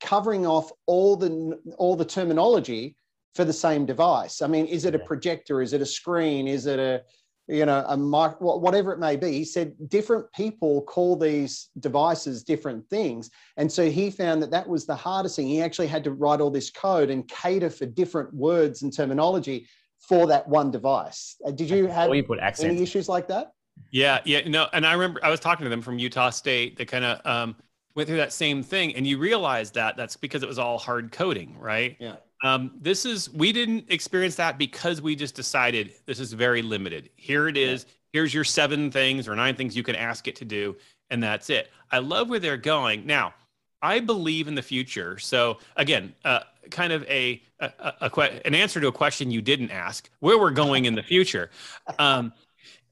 covering off all the all the terminology for the same device. I mean, is it a projector? Is it a screen? Is it a you know, a mic, whatever it may be. He said different people call these devices different things. And so he found that that was the hardest thing. He actually had to write all this code and cater for different words and terminology for that one device. Uh, did you have you put any issues like that? Yeah, yeah, no. And I remember I was talking to them from Utah State. They kind of um, went through that same thing, and you realize that that's because it was all hard coding, right? Yeah. Um, this is we didn't experience that because we just decided this is very limited. Here it is. Here's your seven things or nine things you can ask it to do, and that's it. I love where they're going now. I believe in the future. So again, uh, kind of a, a, a, a, an answer to a question you didn't ask. Where we're going in the future um,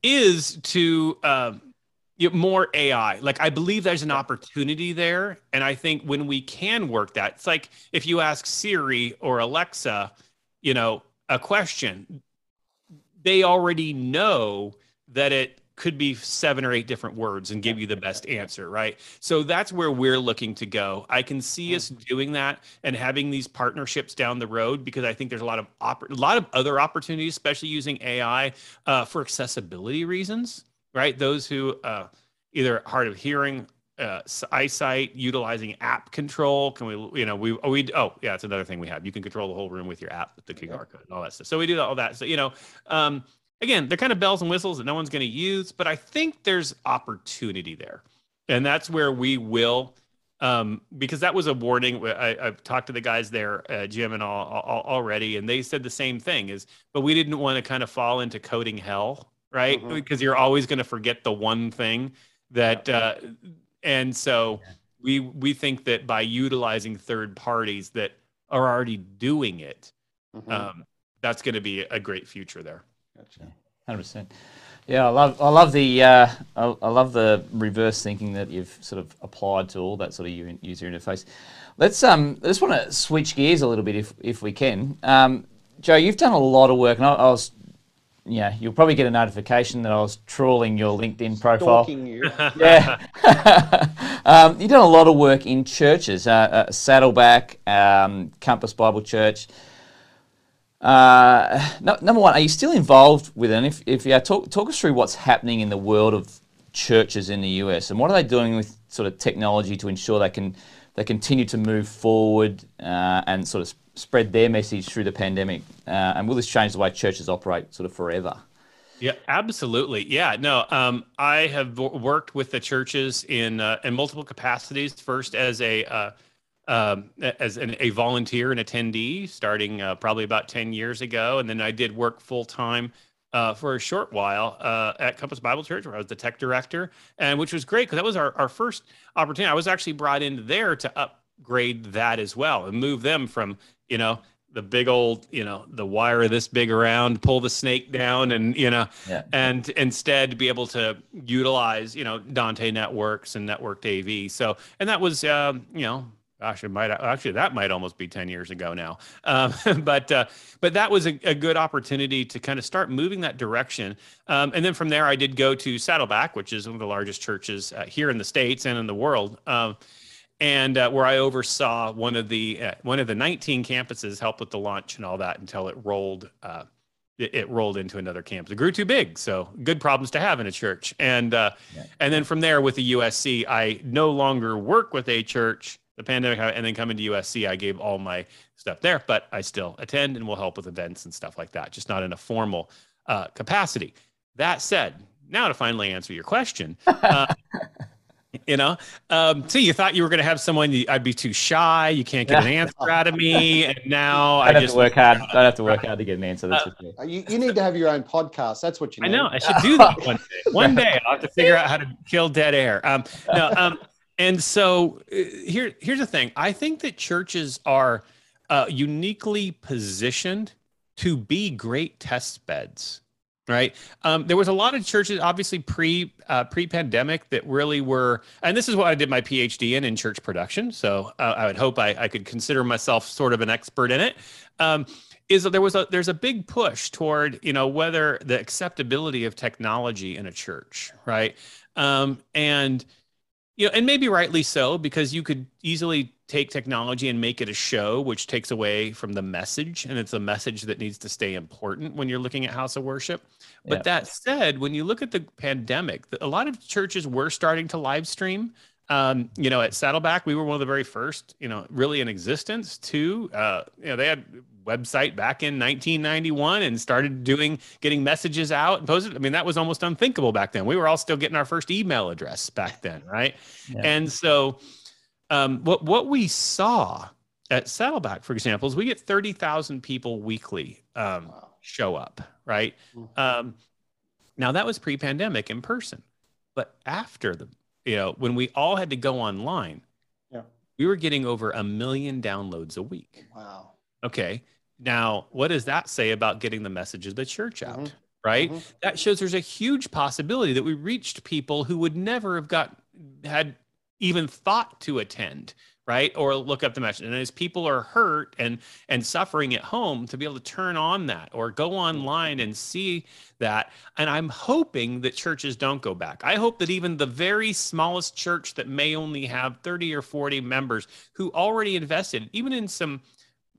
is to um, more AI. Like I believe there's an opportunity there, and I think when we can work that, it's like if you ask Siri or Alexa, you know, a question, they already know that it could be seven or eight different words and give you the best answer, right? So that's where we're looking to go. I can see us doing that and having these partnerships down the road because I think there's a lot of oppor- a lot of other opportunities, especially using AI uh, for accessibility reasons right? Those who uh, either hard of hearing, uh, eyesight, utilizing app control. Can we, you know, we, oh, we, oh, yeah, it's another thing we have. You can control the whole room with your app, with the QR code and all that stuff. So we do all that. So, you know, um, again, they're kind of bells and whistles that no one's going to use, but I think there's opportunity there. And that's where we will, um, because that was a warning. I, have talked to the guys there, uh, Jim and all, all, already, and they said the same thing is, but we didn't want to kind of fall into coding hell right? Mm-hmm. Because you're always going to forget the one thing that, uh, and so we we think that by utilizing third parties that are already doing it, mm-hmm. um, that's going to be a great future there. Gotcha. Hundred percent. Yeah, I love I love the uh, I, I, love the reverse thinking that you've sort of applied to all that sort of user interface. Let's um I just want to switch gears a little bit if if we can. Um, Joe, you've done a lot of work, and I, I was yeah, you'll probably get a notification that I was trawling your LinkedIn profile. Stalking you. yeah. um, you've done a lot of work in churches, uh, uh, Saddleback, um, Compass Bible Church. Uh, no, number one, are you still involved with it? And if, if yeah, talk, talk us through what's happening in the world of churches in the US and what are they doing with sort of technology to ensure they can they continue to move forward uh, and sort of spread their message through the pandemic? Uh, and will this change the way churches operate sort of forever? Yeah, absolutely. Yeah, no, um, I have worked with the churches in uh, in multiple capacities. First, as a uh, um, as an, a volunteer and attendee, starting uh, probably about ten years ago, and then I did work full time uh, for a short while uh, at Compass Bible Church, where I was the tech director, and which was great because that was our, our first opportunity. I was actually brought in there to upgrade that as well and move them from you know the big old you know the wire this big around pull the snake down and you know yeah. and instead be able to utilize you know dante networks and networked av so and that was um, you know gosh it might actually that might almost be 10 years ago now. Um, but uh, but that was a, a, good opportunity to kind of start moving that direction. Um, and then from there i did go to saddleback which is one of the largest churches uh, here in the states and in the world. Um, and uh, where I oversaw one of the uh, one of the 19 campuses help with the launch and all that until it rolled uh, it, it rolled into another campus. It grew too big, so good problems to have in a church. And uh, yeah. and then from there with the USC, I no longer work with a church. The pandemic, and then coming to USC, I gave all my stuff there, but I still attend and will help with events and stuff like that, just not in a formal uh, capacity. That said, now to finally answer your question. You know? Um see you thought you were going to have someone i'd be too shy you can't get an answer out of me and now i have just to work hard i have to work hard to get an answer that's uh, you, you need to have your own podcast that's what you need. i know i should do that one day. One day i'll have to figure out how to kill dead air. Um no um and so uh, here here's the thing. I think that churches are uh, uniquely positioned to be great test beds right? Um, there was a lot of churches obviously pre uh, pre-pandemic that really were and this is what i did my phd in in church production. So uh, i would hope I, I could consider myself sort of an expert in it. Um, is that there was a there's a big push toward you know whether the acceptability of technology in a church right? Um, and you know and maybe rightly so because you could easily take technology and make it a show, which takes away from the message. And it's a message that needs to stay important when you're looking at house of worship. But that said, when you look at the pandemic, a lot of churches were starting to live stream. Um, you know, at Saddleback, we were one of the very first, you know, really in existence to, uh, you know, they had website back in 1991 and started doing getting messages out and posted. I mean, that was almost unthinkable back then. We were all still getting our first email address back then, right? Yeah. And so um, what what we saw at Saddleback, for example, is we get thirty thousand people weekly um, wow. show up. Right mm-hmm. um, now, that was pre-pandemic in person, but after the you know when we all had to go online, yeah, we were getting over a million downloads a week. Wow. Okay. Now, what does that say about getting the message of the church out? Mm-hmm. Right. Mm-hmm. That shows there's a huge possibility that we reached people who would never have got had even thought to attend right or look up the message and as people are hurt and and suffering at home to be able to turn on that or go online and see that and i'm hoping that churches don't go back i hope that even the very smallest church that may only have 30 or 40 members who already invested even in some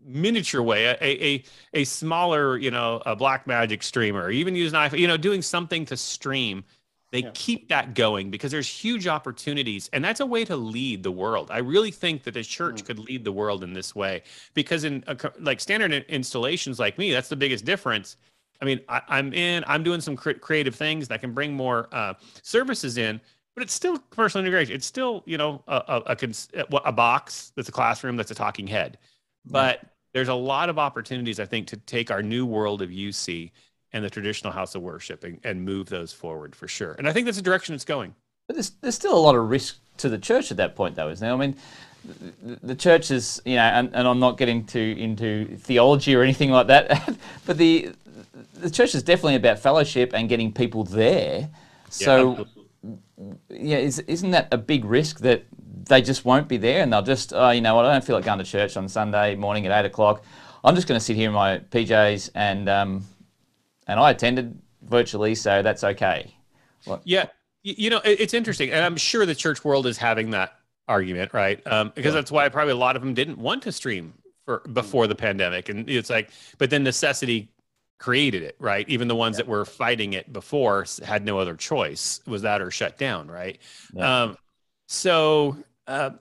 miniature way a a, a smaller you know a Blackmagic streamer even use an iphone you know doing something to stream they yeah. keep that going because there's huge opportunities, and that's a way to lead the world. I really think that the church mm. could lead the world in this way because in a, like standard installations like me, that's the biggest difference. I mean, I, am in, I'm doing some cr- creative things that can bring more uh, services in, but it's still personal integration. It's still, you know, a, a, a, a box that's a classroom that's a talking head. But there's a lot of opportunities, I think, to take our new world of UC and the traditional house of worship and, and move those forward for sure. And I think that's the direction it's going. But there's, there's still a lot of risk to the church at that point, though, isn't there? I mean, the, the church is, you know, and, and I'm not getting to into theology or anything like that, but the the church is definitely about fellowship and getting people there. So, yeah, is, isn't that a big risk that they just won't be there and they'll just, oh, you know what, I don't feel like going to church on Sunday morning at eight o'clock. I'm just going to sit here in my PJs and um, and I attended virtually, so that's okay. What? Yeah, you know, it's interesting, and I'm sure the church world is having that argument, right? Um, because that's why probably a lot of them didn't want to stream for before the pandemic, and it's like, but then necessity created it, right? Even the ones yeah. that were fighting it before had no other choice. was that or shut down, right? Yeah. Um, so uh,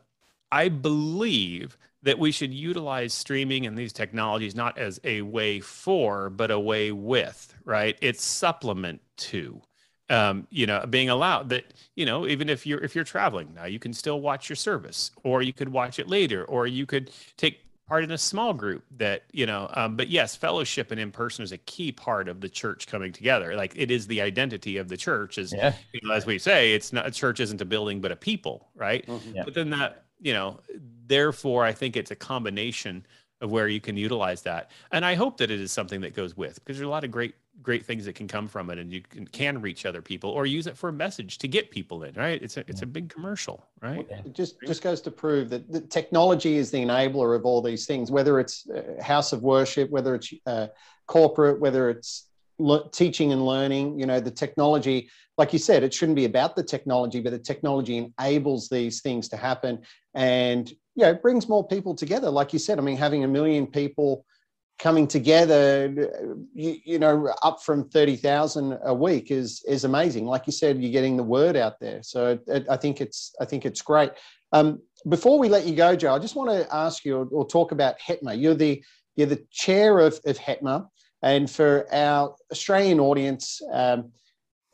I believe that we should utilize streaming and these technologies not as a way for, but a way with, right? It's supplement to. Um, you know, being allowed that, you know, even if you're if you're traveling now, you can still watch your service, or you could watch it later, or you could take part in a small group that you know um, but yes fellowship and in person is a key part of the church coming together like it is the identity of the church is yeah. you know, as we say it's not a church isn't a building but a people right mm-hmm. yeah. but then that you know, therefore, I think it's a combination of where you can utilize that. And I hope that it is something that goes with because there's a lot of great great things that can come from it and you can, can reach other people or use it for a message to get people in right? It's a it's a big commercial right? It just just goes to prove that the technology is the enabler of all these things whether it's house of worship whether it's uh, corporate whether it's le- teaching and learning you know the technology like you said, it shouldn't be about the technology, but the technology enables these things to happen and yeah, it brings more people together. Like you said, I mean, having a million people coming together, you, you know, up from 30,000 a week is, is amazing. Like you said, you're getting the word out there. So it, it, I think it's, I think it's great. Um, before we let you go, Joe, I just want to ask you or, or talk about HETMA. You're the, you're the chair of, of HETMA. And for our Australian audience um,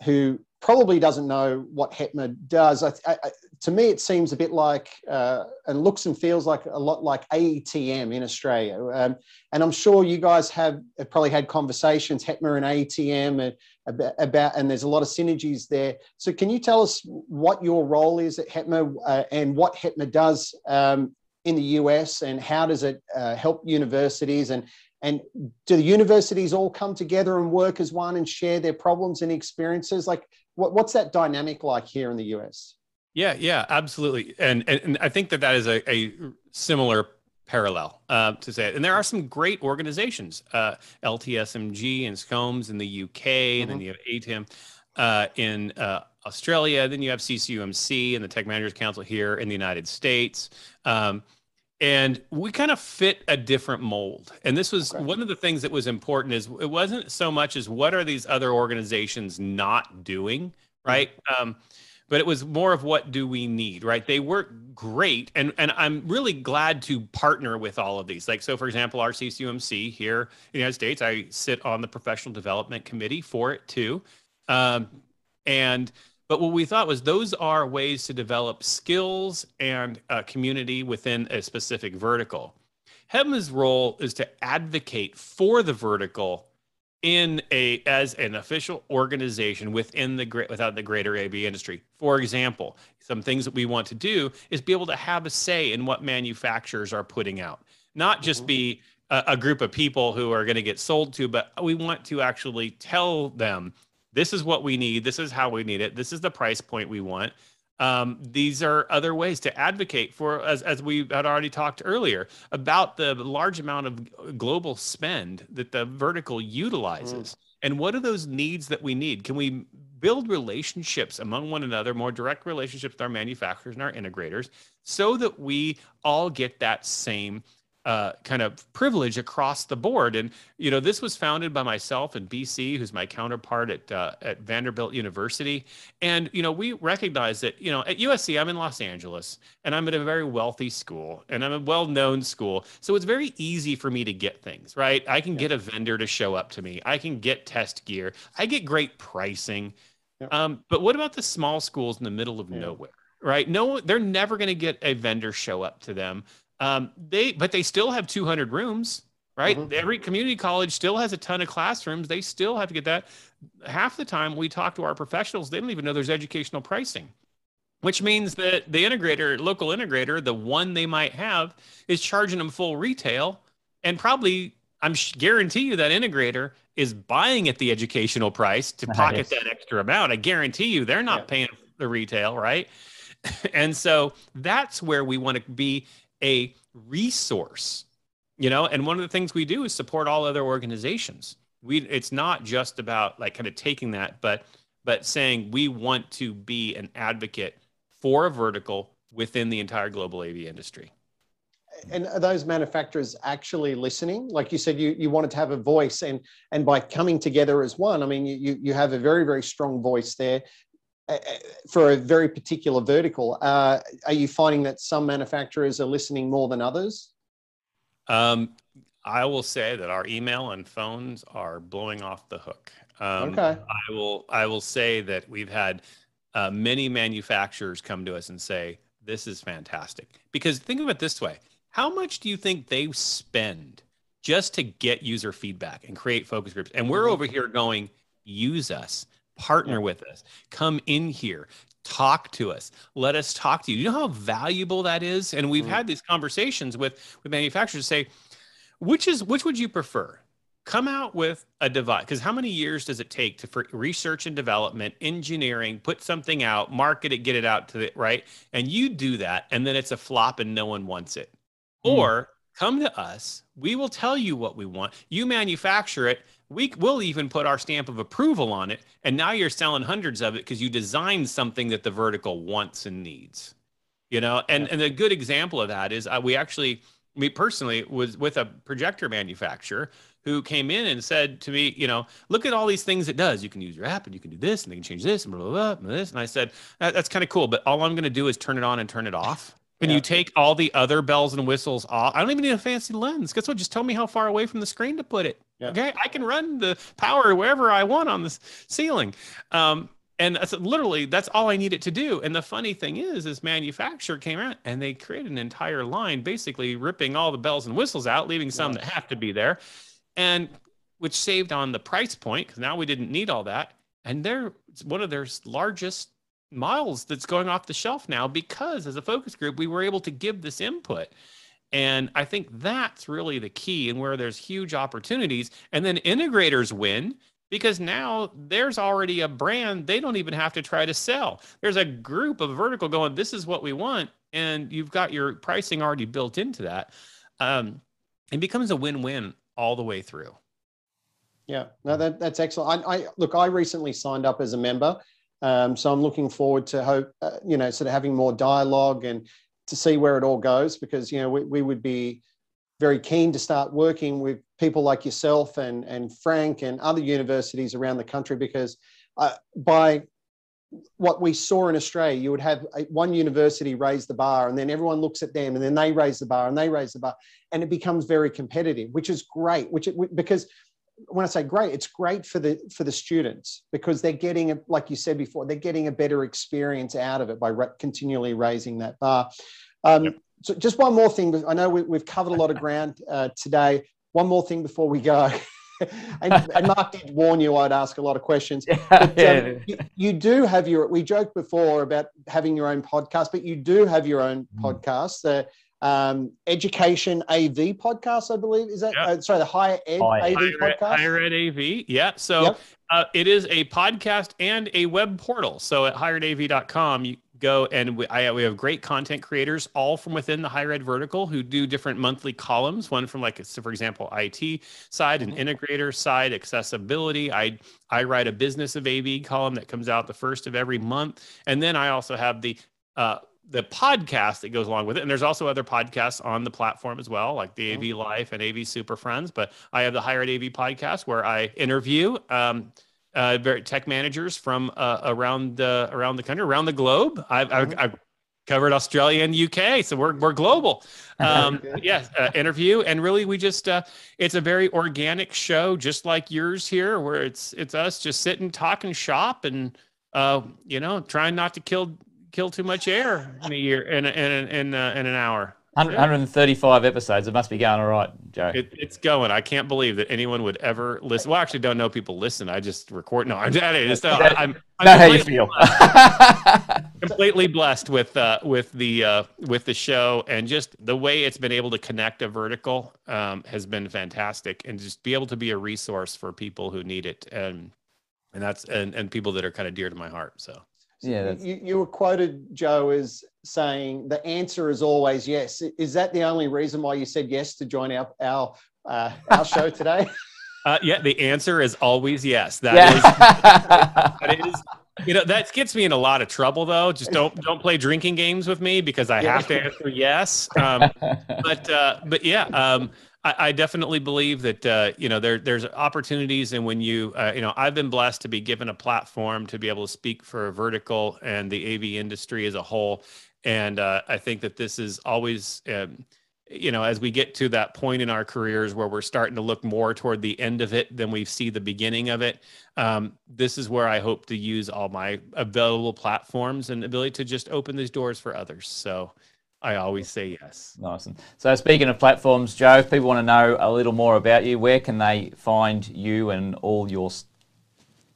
who probably doesn't know what HETMA does, I, I, to me, it seems a bit like uh, and looks and feels like a lot like AETM in Australia. Um, and I'm sure you guys have, have probably had conversations, HETMA and AETM, and, about, about, and there's a lot of synergies there. So, can you tell us what your role is at HETMA uh, and what HETMA does um, in the US and how does it uh, help universities and and do the universities all come together and work as one and share their problems and experiences? Like, what, what's that dynamic like here in the US? Yeah, yeah, absolutely. And, and, and I think that that is a, a similar parallel uh, to say it. And there are some great organizations, uh, LTSMG and SCOMS in the UK, mm-hmm. and then you have AETM uh, in uh, Australia. Then you have CCUMC and the Tech Managers Council here in the United States. Um, and we kind of fit a different mold. And this was okay. one of the things that was important is it wasn't so much as what are these other organizations not doing, right? Mm-hmm. Um, but it was more of what do we need right they work great and and i'm really glad to partner with all of these like so for example our ccumc here in the united states i sit on the professional development committee for it too um, and but what we thought was those are ways to develop skills and uh, community within a specific vertical HETMA's role is to advocate for the vertical in a as an official organization within the great without the greater AV industry. For example, some things that we want to do is be able to have a say in what manufacturers are putting out, not just mm-hmm. be a, a group of people who are going to get sold to, but we want to actually tell them this is what we need, this is how we need it, this is the price point we want um, these are other ways to advocate for, as, as we had already talked earlier, about the large amount of global spend that the vertical utilizes. Mm. And what are those needs that we need? Can we build relationships among one another, more direct relationships with our manufacturers and our integrators, so that we all get that same uh, kind of privilege across the board. And you know, this was founded by myself and BC, who's my counterpart at uh, at Vanderbilt University. And you know, we recognize that you know at USC, I'm in Los Angeles, and I'm at a very wealthy school, and I'm a well-known school, so it's very easy for me to get things right. I can yeah. get a vendor to show up to me. I can get test gear. I get great pricing. Yeah. Um, but what about the small schools in the middle of yeah. nowhere? Right? No, they're never going to get a vendor show up to them um, they but they still have 200 rooms, right? Mm-hmm. Every community college still has a ton of classrooms. They still have to get that. Half the time we talk to our professionals, they don't even know there's educational pricing, which means that the integrator, local integrator, the one they might have, is charging them full retail, and probably I'm guarantee you that integrator is buying at the educational price to pocket that extra amount. I guarantee you they're not yeah. paying the retail, right? and so that's where we want to be a resource you know? And one of the things we do is support all other organizations. We it's not just about like kind of taking that but but saying we want to be an advocate for a vertical within the entire global AV industry. And are those manufacturers actually listening? Like you said you, you wanted to have a voice and and by coming together as one i mean you you have a very very strong voice there for a very particular vertical. Uh, are you finding that some manufacturers are listening more than others? Um, I will say that our email and phones are blowing off the hook. Um, okay. I will. I will say that we've had uh, many manufacturers come to us and say, "This is fantastic." Because think of it this way: How much do you think they spend just to get user feedback and create focus groups? And we're mm-hmm. over here going, "Use us." Partner with us. Come in here. Talk to us. Let us talk to you. You know how valuable that is? And we've mm. had these conversations with with manufacturers say which is which would you prefer? Come out with a device. Because how many years does it take to for research and development engineering put something out market it get it out to the right? And you do that and then it's a flop and no one wants it. Mm. or come to us. We will tell you what we want. You manufacture it we will even put our stamp of approval on it and now you're selling hundreds of it because you designed something that the vertical wants and needs you know and, and a good example of that is uh, we actually me personally was with a projector manufacturer who came in and said to me, you know, look at all these things it does. You can use your app and you can do this and they can change this and blah, blah, blah, and this. And I said, that, that's kind of cool, but all I'm going to do is turn it on and turn it off. When yeah. you take all the other bells and whistles off, I don't even need a fancy lens. Guess what? Just tell me how far away from the screen to put it. Yeah. Okay. I can run the power wherever I want on this ceiling. Um, and that's literally that's all I needed to do. And the funny thing is, this manufacturer came out and they created an entire line, basically ripping all the bells and whistles out, leaving some that have to be there and which saved on the price point because now we didn't need all that. And they're one of their largest models that's going off the shelf now because as a focus group, we were able to give this input. And I think that's really the key and where there's huge opportunities. And then integrators win because now there's already a brand they don't even have to try to sell. There's a group of vertical going, this is what we want. And you've got your pricing already built into that. Um, it becomes a win win all the way through. Yeah, no, that, that's excellent. I, I look, I recently signed up as a member, um, so I'm looking forward to hope, uh, you know, sort of having more dialogue and to see where it all goes because you know we, we would be very keen to start working with people like yourself and and Frank and other universities around the country because uh, by what we saw in Australia, you would have a, one university raise the bar, and then everyone looks at them, and then they raise the bar, and they raise the bar, and it becomes very competitive, which is great. Which it, because when I say great, it's great for the for the students because they're getting, a, like you said before, they're getting a better experience out of it by re- continually raising that bar. Um, yep. So, just one more thing. I know we, have covered a lot of ground uh, today. One more thing before we go. and, and, Mark did warn you I'd ask a lot of questions. Yeah, but, um, yeah. you, you, do have your, we joked before about having your own podcast, but you do have your own mm. podcast, the um, Education AV podcast, I believe. Is that, uh, sorry, the Higher Ed Higher, AV podcast? Higher Ed AV, yeah. So yep. uh, it is a podcast and a web portal. So at higheredav.com, you, go and we, I, we have great content creators all from within the higher ed vertical who do different monthly columns one from like so for example it side and mm-hmm. integrator side accessibility i i write a business of av column that comes out the first of every month and then i also have the uh, the podcast that goes along with it. And there's also other podcasts on the platform as well, like the. AV Life and AV Super Friends. But I have the Higher Ed AV podcast where I interview um, uh, tech managers from uh, around the around the country, around the globe. I've, I've. I've, covered Australia and UK, so we're we're global. Um, yes, uh, interview, and really we just uh, it's a very organic show, just like yours here, where it's it's us just sitting, talking shop, and uh, you know, trying not to kill kill too much air in a year in in in, in, uh, in an hour. 135 episodes. It must be going all right, Joe. It, it's going. I can't believe that anyone would ever listen. Well, I actually don't know people listen. I just record. No, I'm, just, uh, I'm, I'm not how you feel. completely blessed with uh, with the uh, with the show and just the way it's been able to connect a vertical um, has been fantastic, and just be able to be a resource for people who need it, and and that's and and people that are kind of dear to my heart. So yeah, you, you were quoted, Joe, as saying the answer is always yes. Is that the only reason why you said yes to join our our uh, our show today? Uh, yeah, the answer is always yes. That yeah. is, that is, you know, that gets me in a lot of trouble though. Just don't don't play drinking games with me because I have to answer yes. Um, but uh, but yeah, um, I, I definitely believe that uh, you know there there's opportunities, and when you uh, you know I've been blessed to be given a platform to be able to speak for a vertical and the AV industry as a whole, and uh, I think that this is always. Um, you know, as we get to that point in our careers where we're starting to look more toward the end of it than we see the beginning of it, um, this is where I hope to use all my available platforms and ability to just open these doors for others. So, I always say yes. Nice. So, speaking of platforms, Joe, if people want to know a little more about you, where can they find you and all your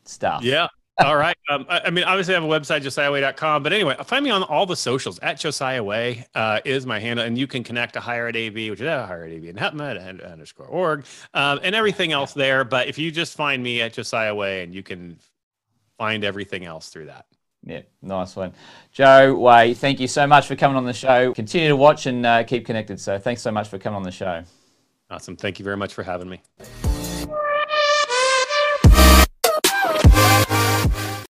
stuff? Yeah. all right. Um, I, I, mean, obviously, I have a website, josiahway.com. But anyway, find me on all the socials. At Josiah Way uh, is my handle. And you can connect to Higher Ed AV, which is at Higher Ed AV and HETMA underscore org, um, and everything else there. But if you just find me at Josiah Way, and you can find everything else through that. Yeah, nice one. Joe Way, thank you so much for coming on the show. Continue to watch and uh, keep connected. So thanks so much for coming on the show. Awesome. Thank you very much for having me.